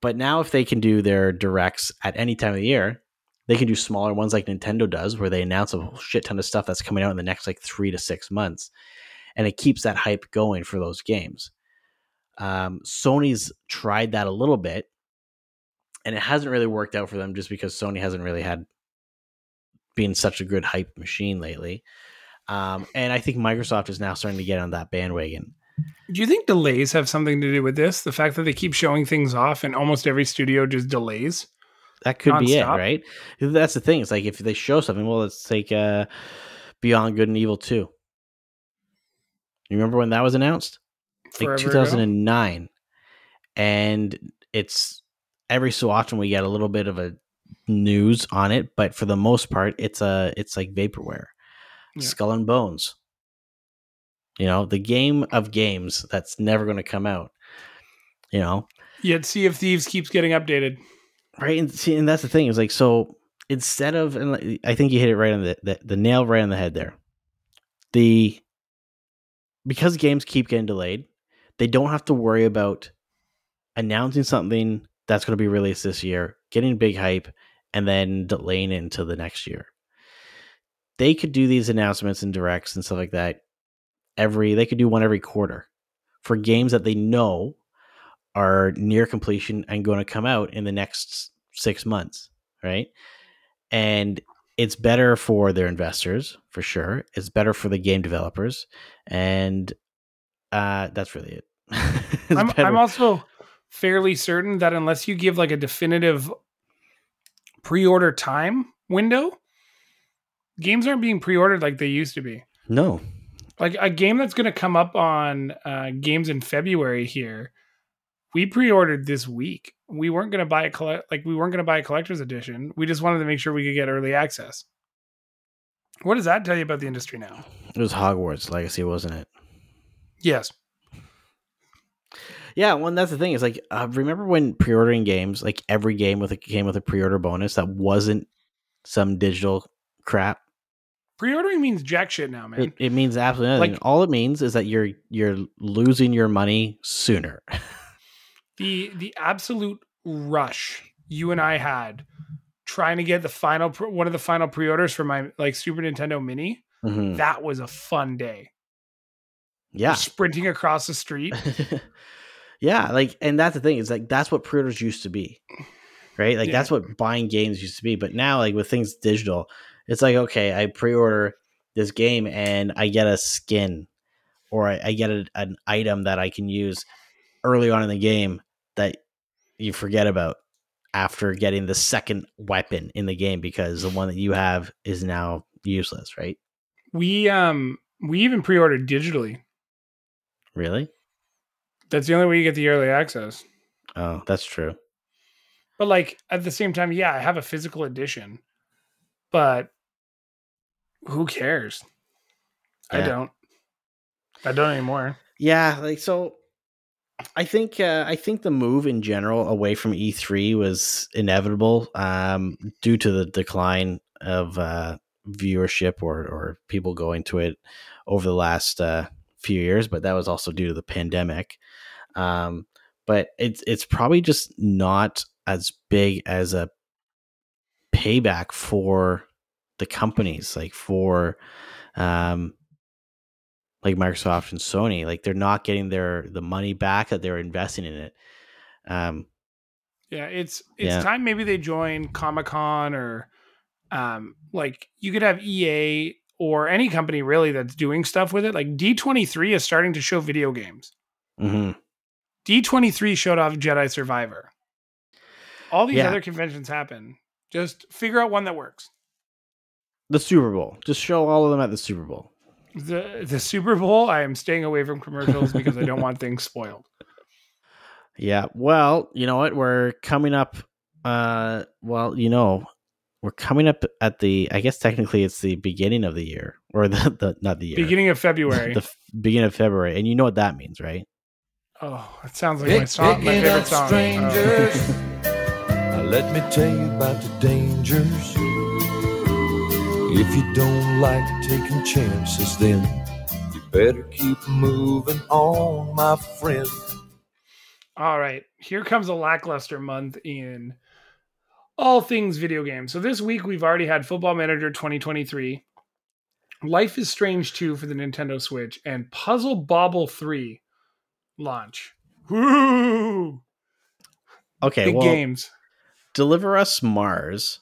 but now if they can do their directs at any time of the year they can do smaller ones like nintendo does where they announce a shit ton of stuff that's coming out in the next like three to six months and it keeps that hype going for those games um, sony's tried that a little bit and it hasn't really worked out for them just because Sony hasn't really had been such a good hype machine lately. Um, and I think Microsoft is now starting to get on that bandwagon. Do you think delays have something to do with this? The fact that they keep showing things off and almost every studio just delays? That could be it, right? That's the thing. It's like if they show something, well, let's take uh, Beyond Good and Evil 2. You remember when that was announced? Like Forever ago? 2009. And it's every so often we get a little bit of a news on it, but for the most part, it's a it's like vaporware. Yeah. Skull and Bones. You know, the game of games that's never going to come out. You know, Yet Sea of Thieves keeps getting updated. right? And see, and that's the thing is like so instead of and I think you hit it right on the, the the nail right on the head there. The because games keep getting delayed, they don't have to worry about announcing something that's going to be released this year, getting big hype, and then delaying it into the next year. They could do these announcements and directs and stuff like that every. They could do one every quarter for games that they know are near completion and going to come out in the next six months, right? And it's better for their investors for sure. It's better for the game developers, and uh, that's really it. [LAUGHS] I'm, I'm also fairly certain that unless you give like a definitive pre-order time window, games aren't being pre-ordered like they used to be. no, Like a game that's going to come up on uh, games in February here, we pre-ordered this week. We weren't going to buy a collect like we weren't going to buy a collector's edition. We just wanted to make sure we could get early access. What does that tell you about the industry now? it was Hogwarts Legacy, wasn't it? Yes. Yeah, well, and that's the thing is like, uh, remember when pre-ordering games, like every game with a came with a pre-order bonus that wasn't some digital crap. Pre-ordering means jack shit now, man. It, it means absolutely nothing. Like- All it means is that you're you're losing your money sooner. [LAUGHS] the the absolute rush you and I had trying to get the final one of the final pre-orders for my like Super Nintendo Mini. Mhm. That was a fun day. Yeah, Sprinting across the street. [LAUGHS] Yeah, like, and that's the thing is like that's what pre-orders used to be, right? Like Yeah. that's what buying games used to be. But now, like with things digital, it's like okay, I pre-order this game and I get a skin, or I, I get a, an item that I can use early on in the game that you forget about after getting the second weapon in the game because the one that you have is now useless, right? We um we even pre-ordered digitally. Really? That's the only way you get the early access. Oh, that's true. But like at the same time, yeah, I have a physical edition, but who cares? I don't. I don't anymore. Yeah, like so I think uh, I think the move in general away from E3 was inevitable um, due to the decline of uh, viewership or or people going to it over the last uh, few years, but that was also due to the pandemic. Um, but it's it's probably just not as big as a payback for the companies, like for um, like Microsoft and Sony. Like they're not getting their the money back that they're investing in it. Um, Yeah, it's it's Yeah. time maybe they join Comic Con or um like you could have EA or any company really that's doing stuff with it. Like D23 is starting to show video games. mm-hmm. D23 showed off Jedi Survivor. All these Yeah. other conventions happen. Just figure out one that works. The Super Bowl. Just show all of them at the Super Bowl. The the Super Bowl, I am staying away from commercials because I don't want things spoiled. Yeah. Well, you know what? We're coming up. Uh, well, you know, we're coming up at the. I guess technically it's the beginning of the year, or the, the not the year, Beginning of February. [LAUGHS] the f- beginning of February, and you know what that means, right? oh, it sounds like my song, my favorite song. strangers. Oh. [LAUGHS] Now let me tell you about the dangers. If you don't like taking chances, then you better keep moving on, my friend. All right, here comes a lackluster month in all things video games. So this week we've already had Football Manager 2023, Life is Strange 2 for the Nintendo Switch, and Puzzle Bobble 3 launch. Woo! Okay. Big well, games. Deliver us Mars.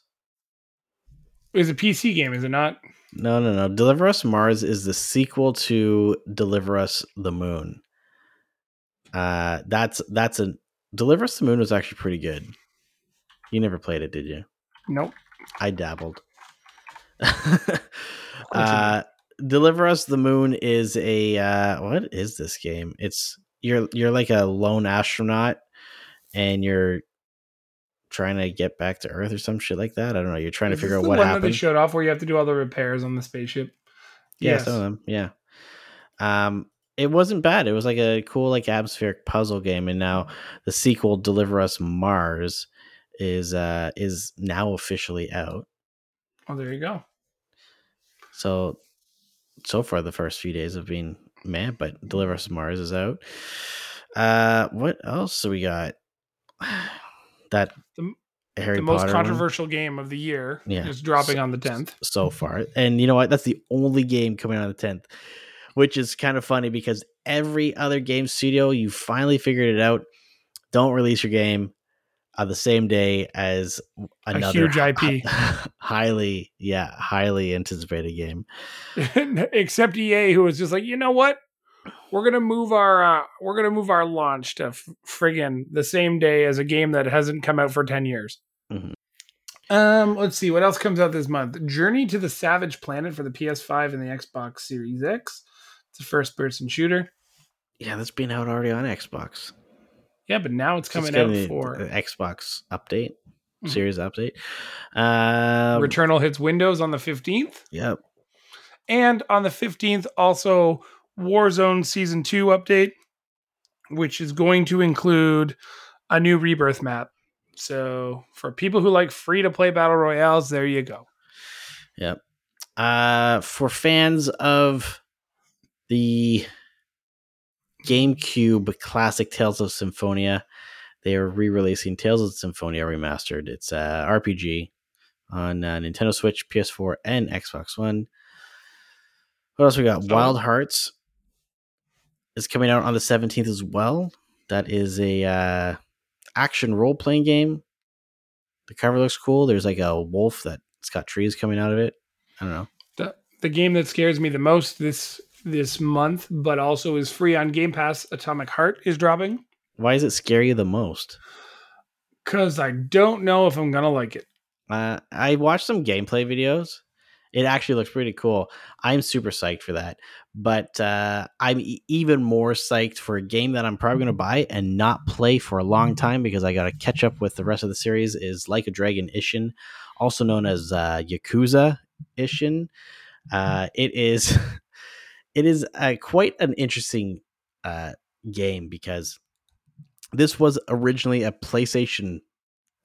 It's a PC game, is it not? No, no, no. Deliver Us Mars is the sequel to Deliver Us the Moon. Uh that's that's a Deliver Us the Moon was actually pretty good. You never played it, did you? Nope. I dabbled. [LAUGHS] uh Deliver Us the Moon is a uh what is this game? It's you're you're like a lone astronaut and you're trying to get back to Earth or some shit like that. I don't know. You're trying Is to figure out what happened. they showed off where you have to do all the repairs on the spaceship. Yeah, Yes. some of them. Yeah. Um, it wasn't bad. It was like a cool, like atmospheric puzzle game, and now the sequel, Deliver Us Mars, is uh is now officially out. Oh, there you go. So so far, the first few days have been man, but Deliver Us Mars is out. Uh, what else do we got? [SIGHS] That The- Harry the most Potter one? controversial game of the year Yeah. is dropping So- on the 10th. so far. And you know what? That's the only game coming out on the 10th, which is kind of funny because every other game studio, you finally figured it out. Don't release your game on the same day as another huge IP. [LAUGHS] highly, yeah, highly anticipated game. [LAUGHS] except EA, who was just like, you know what, we're gonna move our uh, we're gonna move our launch to f- friggin' the same day as a game that hasn't come out for ten years. Mhm. Um, let's see what else comes out this month. Journey to the Savage Planet for the PS5 and the Xbox Series X. It's a first-person shooter. Yeah, that's been out already on Xbox. Yeah, but now it's coming getting out for the Xbox update, Mhm. series update. Um, Returnal hits Windows on the fifteenth. Yep. And on the 15th, also Warzone Season 2 update, which is going to include a new rebirth map. So for people who like free to play battle royales, there you go. Yep. Uh, for fans of the GameCube classic Tales of Symphonia, they are re-releasing Tales of Symphonia remastered. It's a RPG on uh, Nintendo Switch, PS4, and Xbox One. What else we got? Wild Hearts is coming out on the 17th as well. that is a uh, action role playing game. The cover looks cool. There's like a wolf that's got trees coming out of it. I don't know. The the game that scares me the most this this month, but also is free on Game Pass, Atomic Heart is dropping. Why is it scare you the most? Cause I don't know if I'm gonna like it. Uh, I watched some gameplay videos. It actually looks pretty cool. I'm super psyched for that. But uh, I'm e- even more psyched for a game that I'm probably going to buy and not play for a long time because I got to catch up with the rest of the series. Is Like a Dragon Ishin, also known as uh, Yakuza Ishin. Uh, it is [LAUGHS] it is uh, quite an interesting uh, game because this was originally a PlayStation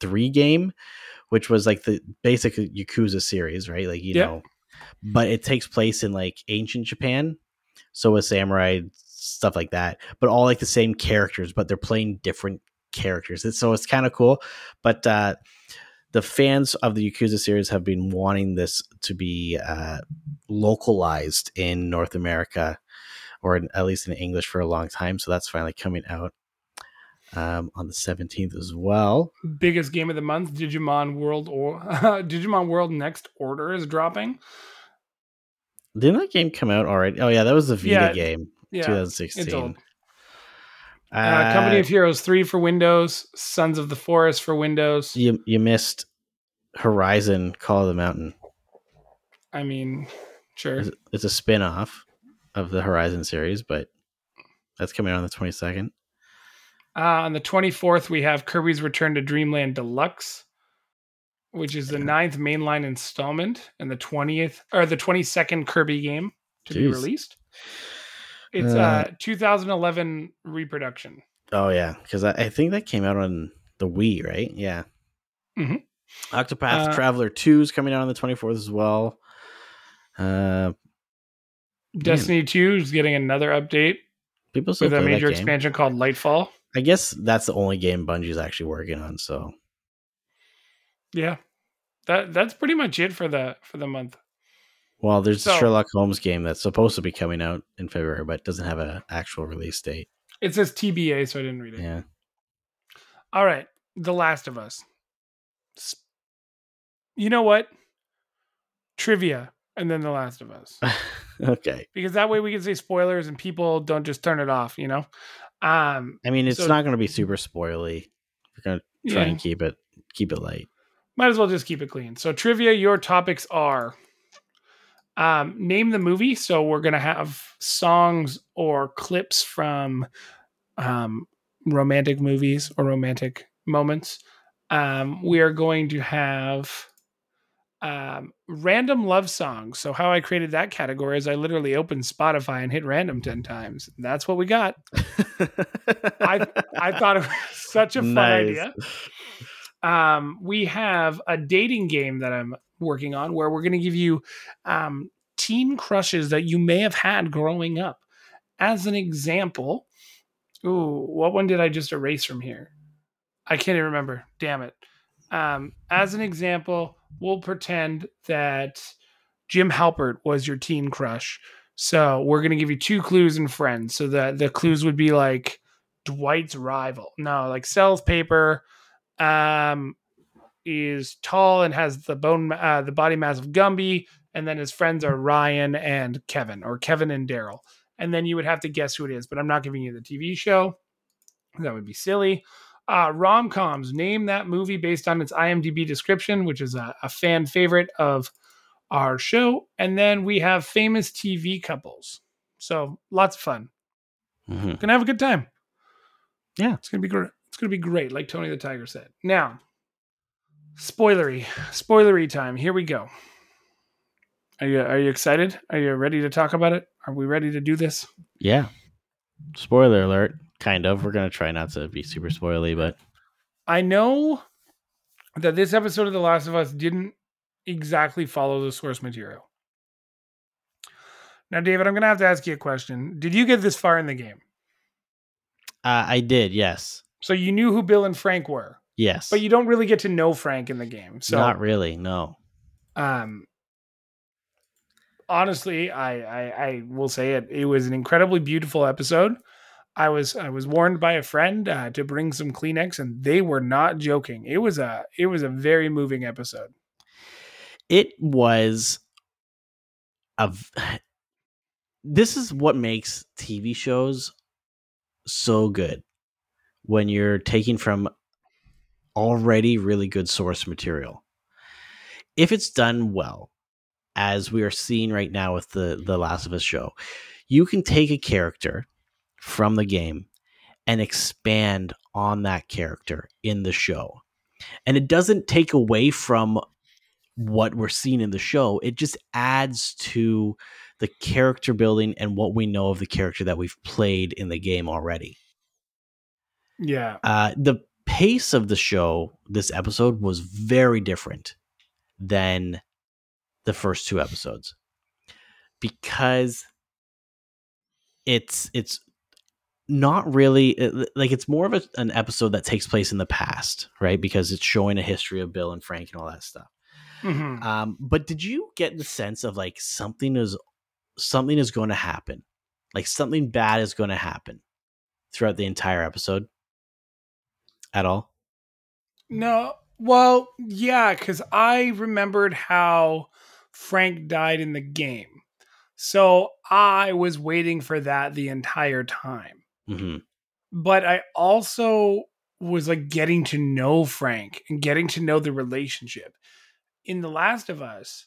3 game, which was like the basic Yakuza series, right? Like, you Yeah. know, but it takes place in like ancient Japan. So with samurai stuff like that, but all like the same characters, but they're playing different characters. It's, so it's kind of cool. But uh, the fans of the Yakuza series have been wanting this to be uh, localized in North America or in, at least in English for a long time. So that's finally coming out um, on the 17th as well. Biggest game of the month, Digimon World or [LAUGHS] Digimon World Next Order is dropping. Didn't that game come out already? Oh, yeah, that was the Vita Yeah, game, Yeah. 2016. it's old. Uh, Company of Heroes 3 for Windows, Sons of the Forest for Windows. you, you missed Horizon Call of the Mountain. I mean, sure. It's, it's a spin off of the Horizon series, but that's coming out on the 22nd. Uh, on the 24th, we have Kirby's Return to Dreamland Deluxe, which is the ninth mainline installment, and the 20th or the 22nd Kirby game to be released. It's Uh, uh 2011 reproduction. Oh yeah, because I, I think that came out on the Wii, right? Yeah. Mhm. Octopath Uh, Traveler Two is coming out on the twenty fourth as well. Uh, Destiny 2 is getting another update people with a major expansion called Lightfall. I guess that's the only game Bungie's actually working on. So Yeah. That that's pretty much it for the for the month. well, there's So- the Sherlock Holmes game that's supposed to be coming out in February, but doesn't have an actual release date. It says TBA, so I didn't read it. Yeah. All right, The Last of Us. You know what? Trivia, and then The Last of Us, [LAUGHS] okay. because that way we can say spoilers and people don't just turn it off. You know. Um. I mean, it's So- not going to be super spoily. We're going to try yeah, and keep it keep it light. might as well just keep it clean. So trivia, your topics are. Um, name the movie. So we're gonna have songs or clips from um, romantic movies or romantic moments. Um, we are going to have um, random love songs. So how I created that category is I literally opened Spotify and hit random ten times. That's what we got. [LAUGHS] I I thought it was such a fun Nice. idea. Um, we have a dating game that I'm working on where we're going to give you um, teen crushes that you may have had growing up. As an example, ooh, what one did I just erase from here? I can't even remember. Damn it. Um, as an example, we'll pretend that Jim Halpert was your teen crush. So we're to give you two clues and friends. So the, the clues would be like Dwight's rival. No, like sells paper, um, is tall and has the bone, uh, the body mass of Gumby, and then his friends are Ryan and Kevin, or Kevin and Darryl. And then you would have to guess who it is, but I'm not giving you the TV show. That would be silly. Uh, Rom coms. Name that movie based on its IMDb description, which is a, a fan favorite of our show. And then we have famous TV couples. So lots of fun. Mhm. Gonna have a good time. Yeah. it's gonna be great. It's gonna be great, like Tony the Tiger said. Now, spoilery, spoilery time. Here we go. Are you are you excited? Are you ready to talk about it? Are we ready to do this? Yeah. Spoiler alert. Kind of. We're gonna try not to be super spoily, but I know that this episode of The Last of Us didn't exactly follow the source material. Now, David, I'm gonna have to ask you a question. Did you get this far in the game? uh, I did. Yes. So you knew who Bill and Frank were, Yes. but you don't really get to know Frank in the game. So not really. No. um honestly I, I i will say it it was an incredibly beautiful episode I was I was warned by a friend uh, to bring some Kleenex, and they were not joking. It was a it was a very moving episode. It was a. [SIGHS] This is what makes TV shows so good when you're taking from already really good source material. If it's done well, as we are seeing right now with the the Last of Us show, you can take a character from the game and expand on that character in the show. And it doesn't take away from what we're seeing in the show. It just adds to the character building and what we know of the character that we've played in the game already. Yeah, Uh, the pace of the show this episode was very different than the first two episodes because it's it's not really like it's more of a, an episode that takes place in the past right? Because it's showing a history of bill and frank and all that stuff. Mhm. um but did you get the sense of like something is something is going to happen? Like something bad is going to happen throughout the entire episode? At all? No, well, yeah, because I remembered how Frank died in the game, so I was waiting for that the entire time. Hmm But I also was like getting to know Frank and getting to know the relationship. In The Last of Us,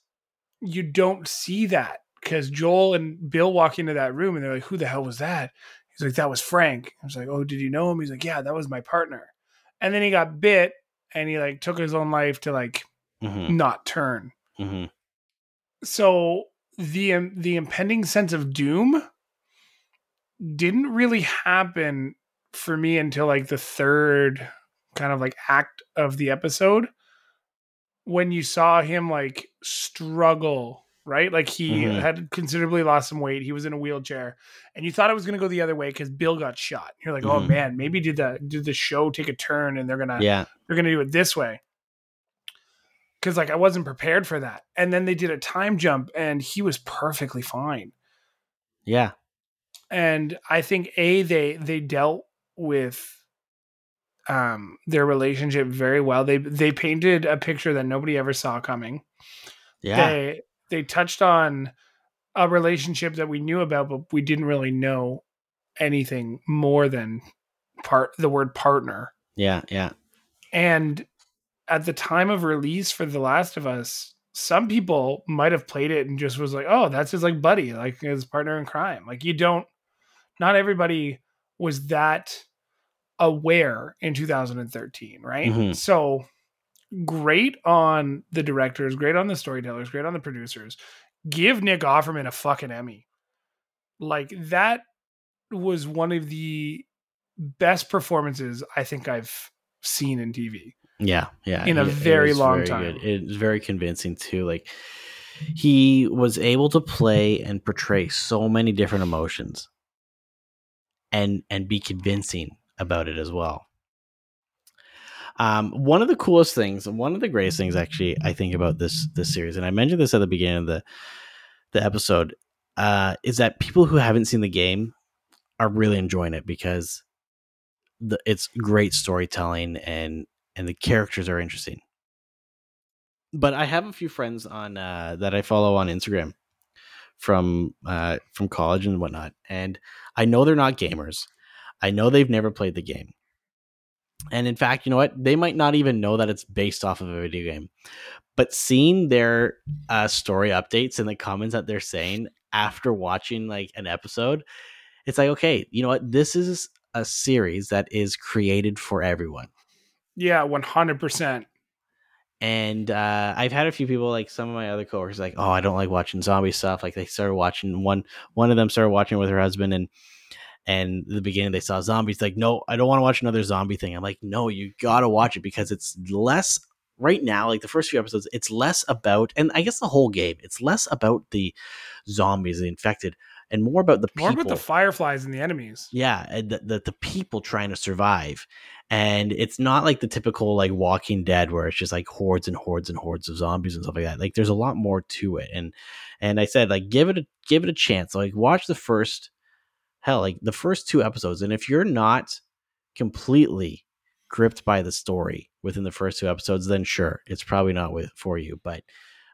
you don't see that because Joel and Bill walk into that room and they're like, "Who the hell was that?" He's like, "That was Frank." I was like, "Oh, did you know him?" He's like, "Yeah, that was my partner." And then he got bit and he like took his own life to like hmm not turn. hmm So the um, the impending sense of doom didn't really happen for me until like the third kind of like act of the episode when you saw him like struggle right? Like he Mhm. had considerably lost some weight. He was in a wheelchair and you thought it was going to go the other way because bill got shot. You're like oh Mhm. man maybe did the did the show take a turn and they're gonna yeah. they're gonna do it this way. Because like i wasn't prepared for that. And then they did a time jump and he was perfectly fine. Yeah and i think a they they dealt with um their relationship very well. They they painted a picture that nobody ever saw coming. Yeah. They they touched on a relationship that we knew about but we didn't really know anything more than part the word partner. Yeah yeah. And at the time of release for The Last of Us, some people might have played it and just was like, "Oh, that's his like buddy, like his partner in crime." Like you don't not everybody was that aware in 2013, right? Mhm. So great on the directors, great on the storytellers, great on the producers. Give Nick Offerman a fucking Emmy. Like that was one of the best performances I think I've seen in TV. Yeah, yeah. in a it- it very was long very time. good. It was very convincing too. Like he was able to play and portray so many different emotions and and be convincing about it as well. Um, one of the coolest things, one of the greatest things, actually, I think about this this series, and I mentioned this at the beginning of the the episode, uh, is that people who haven't seen the game are really enjoying it because the, it's great storytelling and and the characters are interesting. But I have a few friends on uh, that I follow on Instagram from uh, from college and whatnot, and I know they're not gamers. I know they've never played the game, and in fact, you know what? They might not even know that it's based off of a video game. But seeing their uh, story updates and the comments that they're saying after watching like an episode, it's like, okay, you know what? This is a series that is created for everyone. Yeah, one hundred percent. And uh, I've had a few people like some of my other coworkers like, oh, I don't like watching zombie stuff. Like they started watching one one of them started watching with her husband and and in the beginning they saw zombies. Like, no, I don't want to watch another zombie thing. I'm like, no, you gotta watch it because it's less right now. Like the first few episodes, it's less about, and I guess the whole game, it's less about the zombies, the infected, and more about the More people. about the fireflies and the enemies. Yeah, and the, the the people trying to survive, and it's not like the typical like Walking Dead where it's just like hordes and hordes and hordes of zombies and stuff like that. Like there's a lot more to it, and and I said like give it a give it a chance. Like watch the first hell, like the first two episodes, and if you're not completely gripped by the story within the first two episodes, then sure, it's probably not with for you. But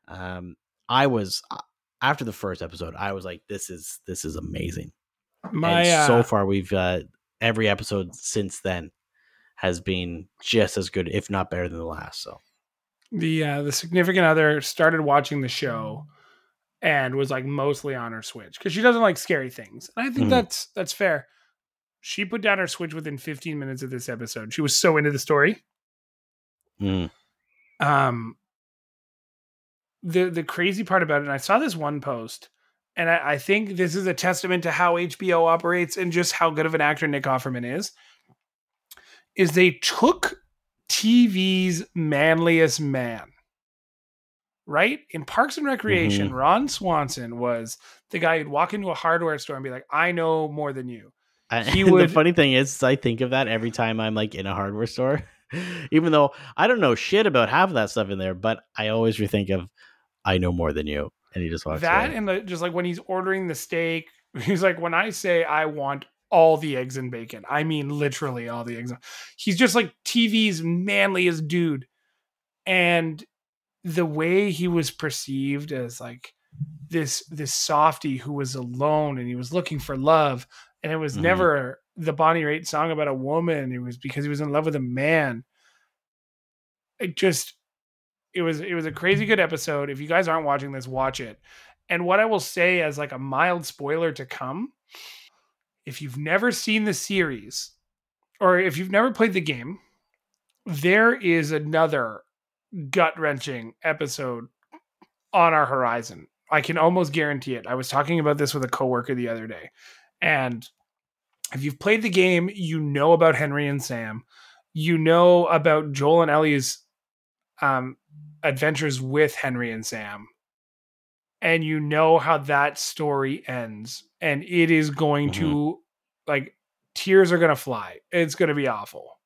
um, I was uh, after the first episode, I was like, this is this is amazing. My and uh, so far, we've uh, every episode since then has been just as good, if not better than the last. So. The uh, the significant other started watching the show and was like mostly on her switch because she doesn't like scary things and i think Mhm. that's that's fair. She put down her switch within 15 minutes of this episode. She was so into the story. Mm, um the the crazy part about it and i saw this one post and I, I think this is a testament to how hbo operates and just how good of an actor nick offerman is is they took tv's manliest man right in parks and recreation Mhm. ron swanson was the guy who'd walk into a hardware store and be like i know more than you He [LAUGHS] the would- funny thing is, I think of that every time I'm like in a hardware store, [LAUGHS] even though I don't know shit about half of that stuff in there. But I always rethink of, I know more than you, and he just walks that away. and the, just like when he's ordering the steak [LAUGHS] he's like when i say i want all the eggs and bacon. I mean literally all the eggs he's just like tv's manliest dude. And the way he was perceived as like this this softy who was alone and he was looking for love and it was Mhm. never the bonnie raitt song about a woman it was because he was in love with a man. It just it was it was a crazy good episode. If you guys aren't watching this watch it. And what i will say as like a mild spoiler to come if you've never seen the series or if you've never played the game there is another gut-wrenching episode on our horizon i can almost guarantee it i was talking about this with a coworker the other day and if you've played the game you know about henry and sam you know about joel and ellie's um, adventures with Henry and Sam. And you know how that story ends. And it is going to, mm-hmm. like, tears are going to fly. It's going to be awful.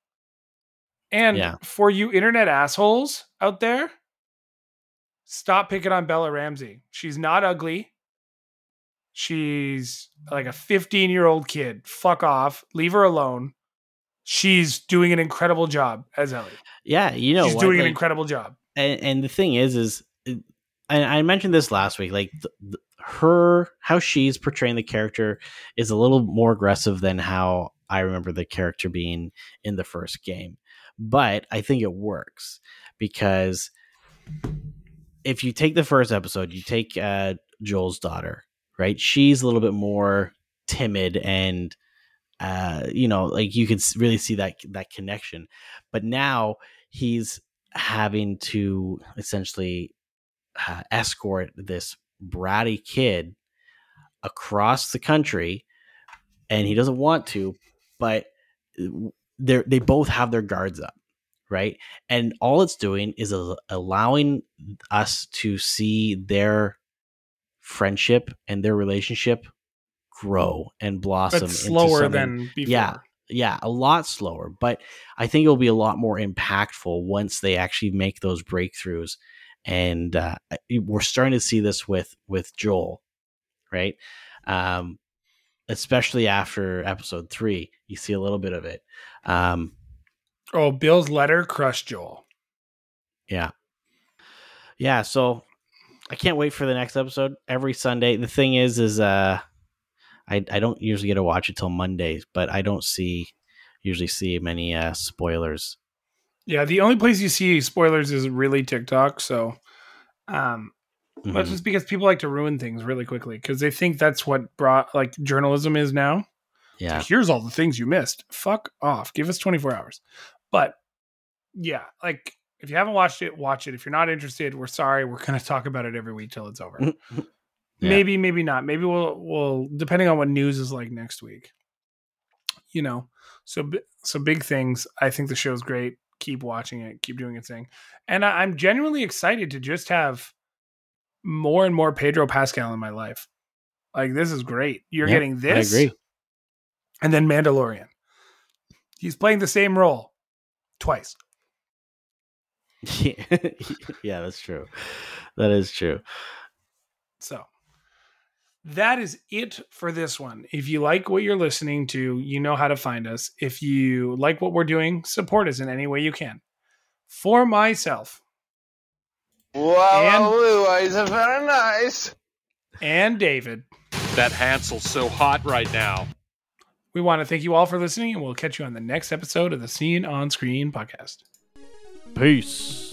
And Yeah. for you internet assholes out there, stop picking on Bella Ramsey. She's not ugly. She's like a 15 year old kid. Fuck off. Leave her alone. She's doing an incredible job as Ellie. yeah, you know She's what? doing an incredible job. and, and the thing is is and i mentioned this last week like her how she's portraying the character is a little more aggressive than how i remember the character being in the first game. But i think it works because if you take the first episode you take uh joel's daughter right? She's a little bit more timid and uh you know like you can really see that that connection. But now he's having to essentially uh, escort this bratty kid across the country and he doesn't want to but uh, they they both have their guards up right and all it's doing is allowing us to see their friendship and their relationship grow and blossom But into slower something- than before. Yeah. yeah, a lot slower, but I think it'll be a lot more impactful once they actually make those breakthroughs. And uh, we're starting to see this with with Joel, right? Um, especially after episode three, you see a little bit of it. Um, Oh, Bill's letter crushed Joel. yeah, yeah. So I can't wait for the next episode every Sunday. The thing is, is uh, I I don't usually get to watch it till Mondays, but I don't see usually see many uh spoilers Yeah, the only place you see spoilers is really TikTok. So, um, that's Mhm. just because people like to ruin things really quickly because they think that's what brought like journalism is now. Yeah. Here's all the things you missed. Fuck off. Give us 24 hours. But yeah, like if you haven't watched it, watch it. If you're not interested, we're sorry. We're gonna talk about it every week till it's over. [LAUGHS] Yeah. Maybe, maybe not. Maybe we'll we'll depending on what news is like next week. You know, so so big things. I think the show's great. Keep watching it. Keep doing its thing. And I, I'm genuinely excited to just have more and more Pedro Pascal in my life. Like this is great. You're Yeah, getting this, I agree. and then Mandalorian. He's playing the same role twice. [LAUGHS] yeah, that's true. That is true. So that is it for this one. If you like what you're listening to, you know how to find us. If you like what we're doing, support us in any way you can. For myself Wow, And- wow, wow, it's very nice. and David, That Hansel's so hot right now. we want to thank you all for listening, and we'll catch you on the next episode of the Scene on Screen podcast. Peace.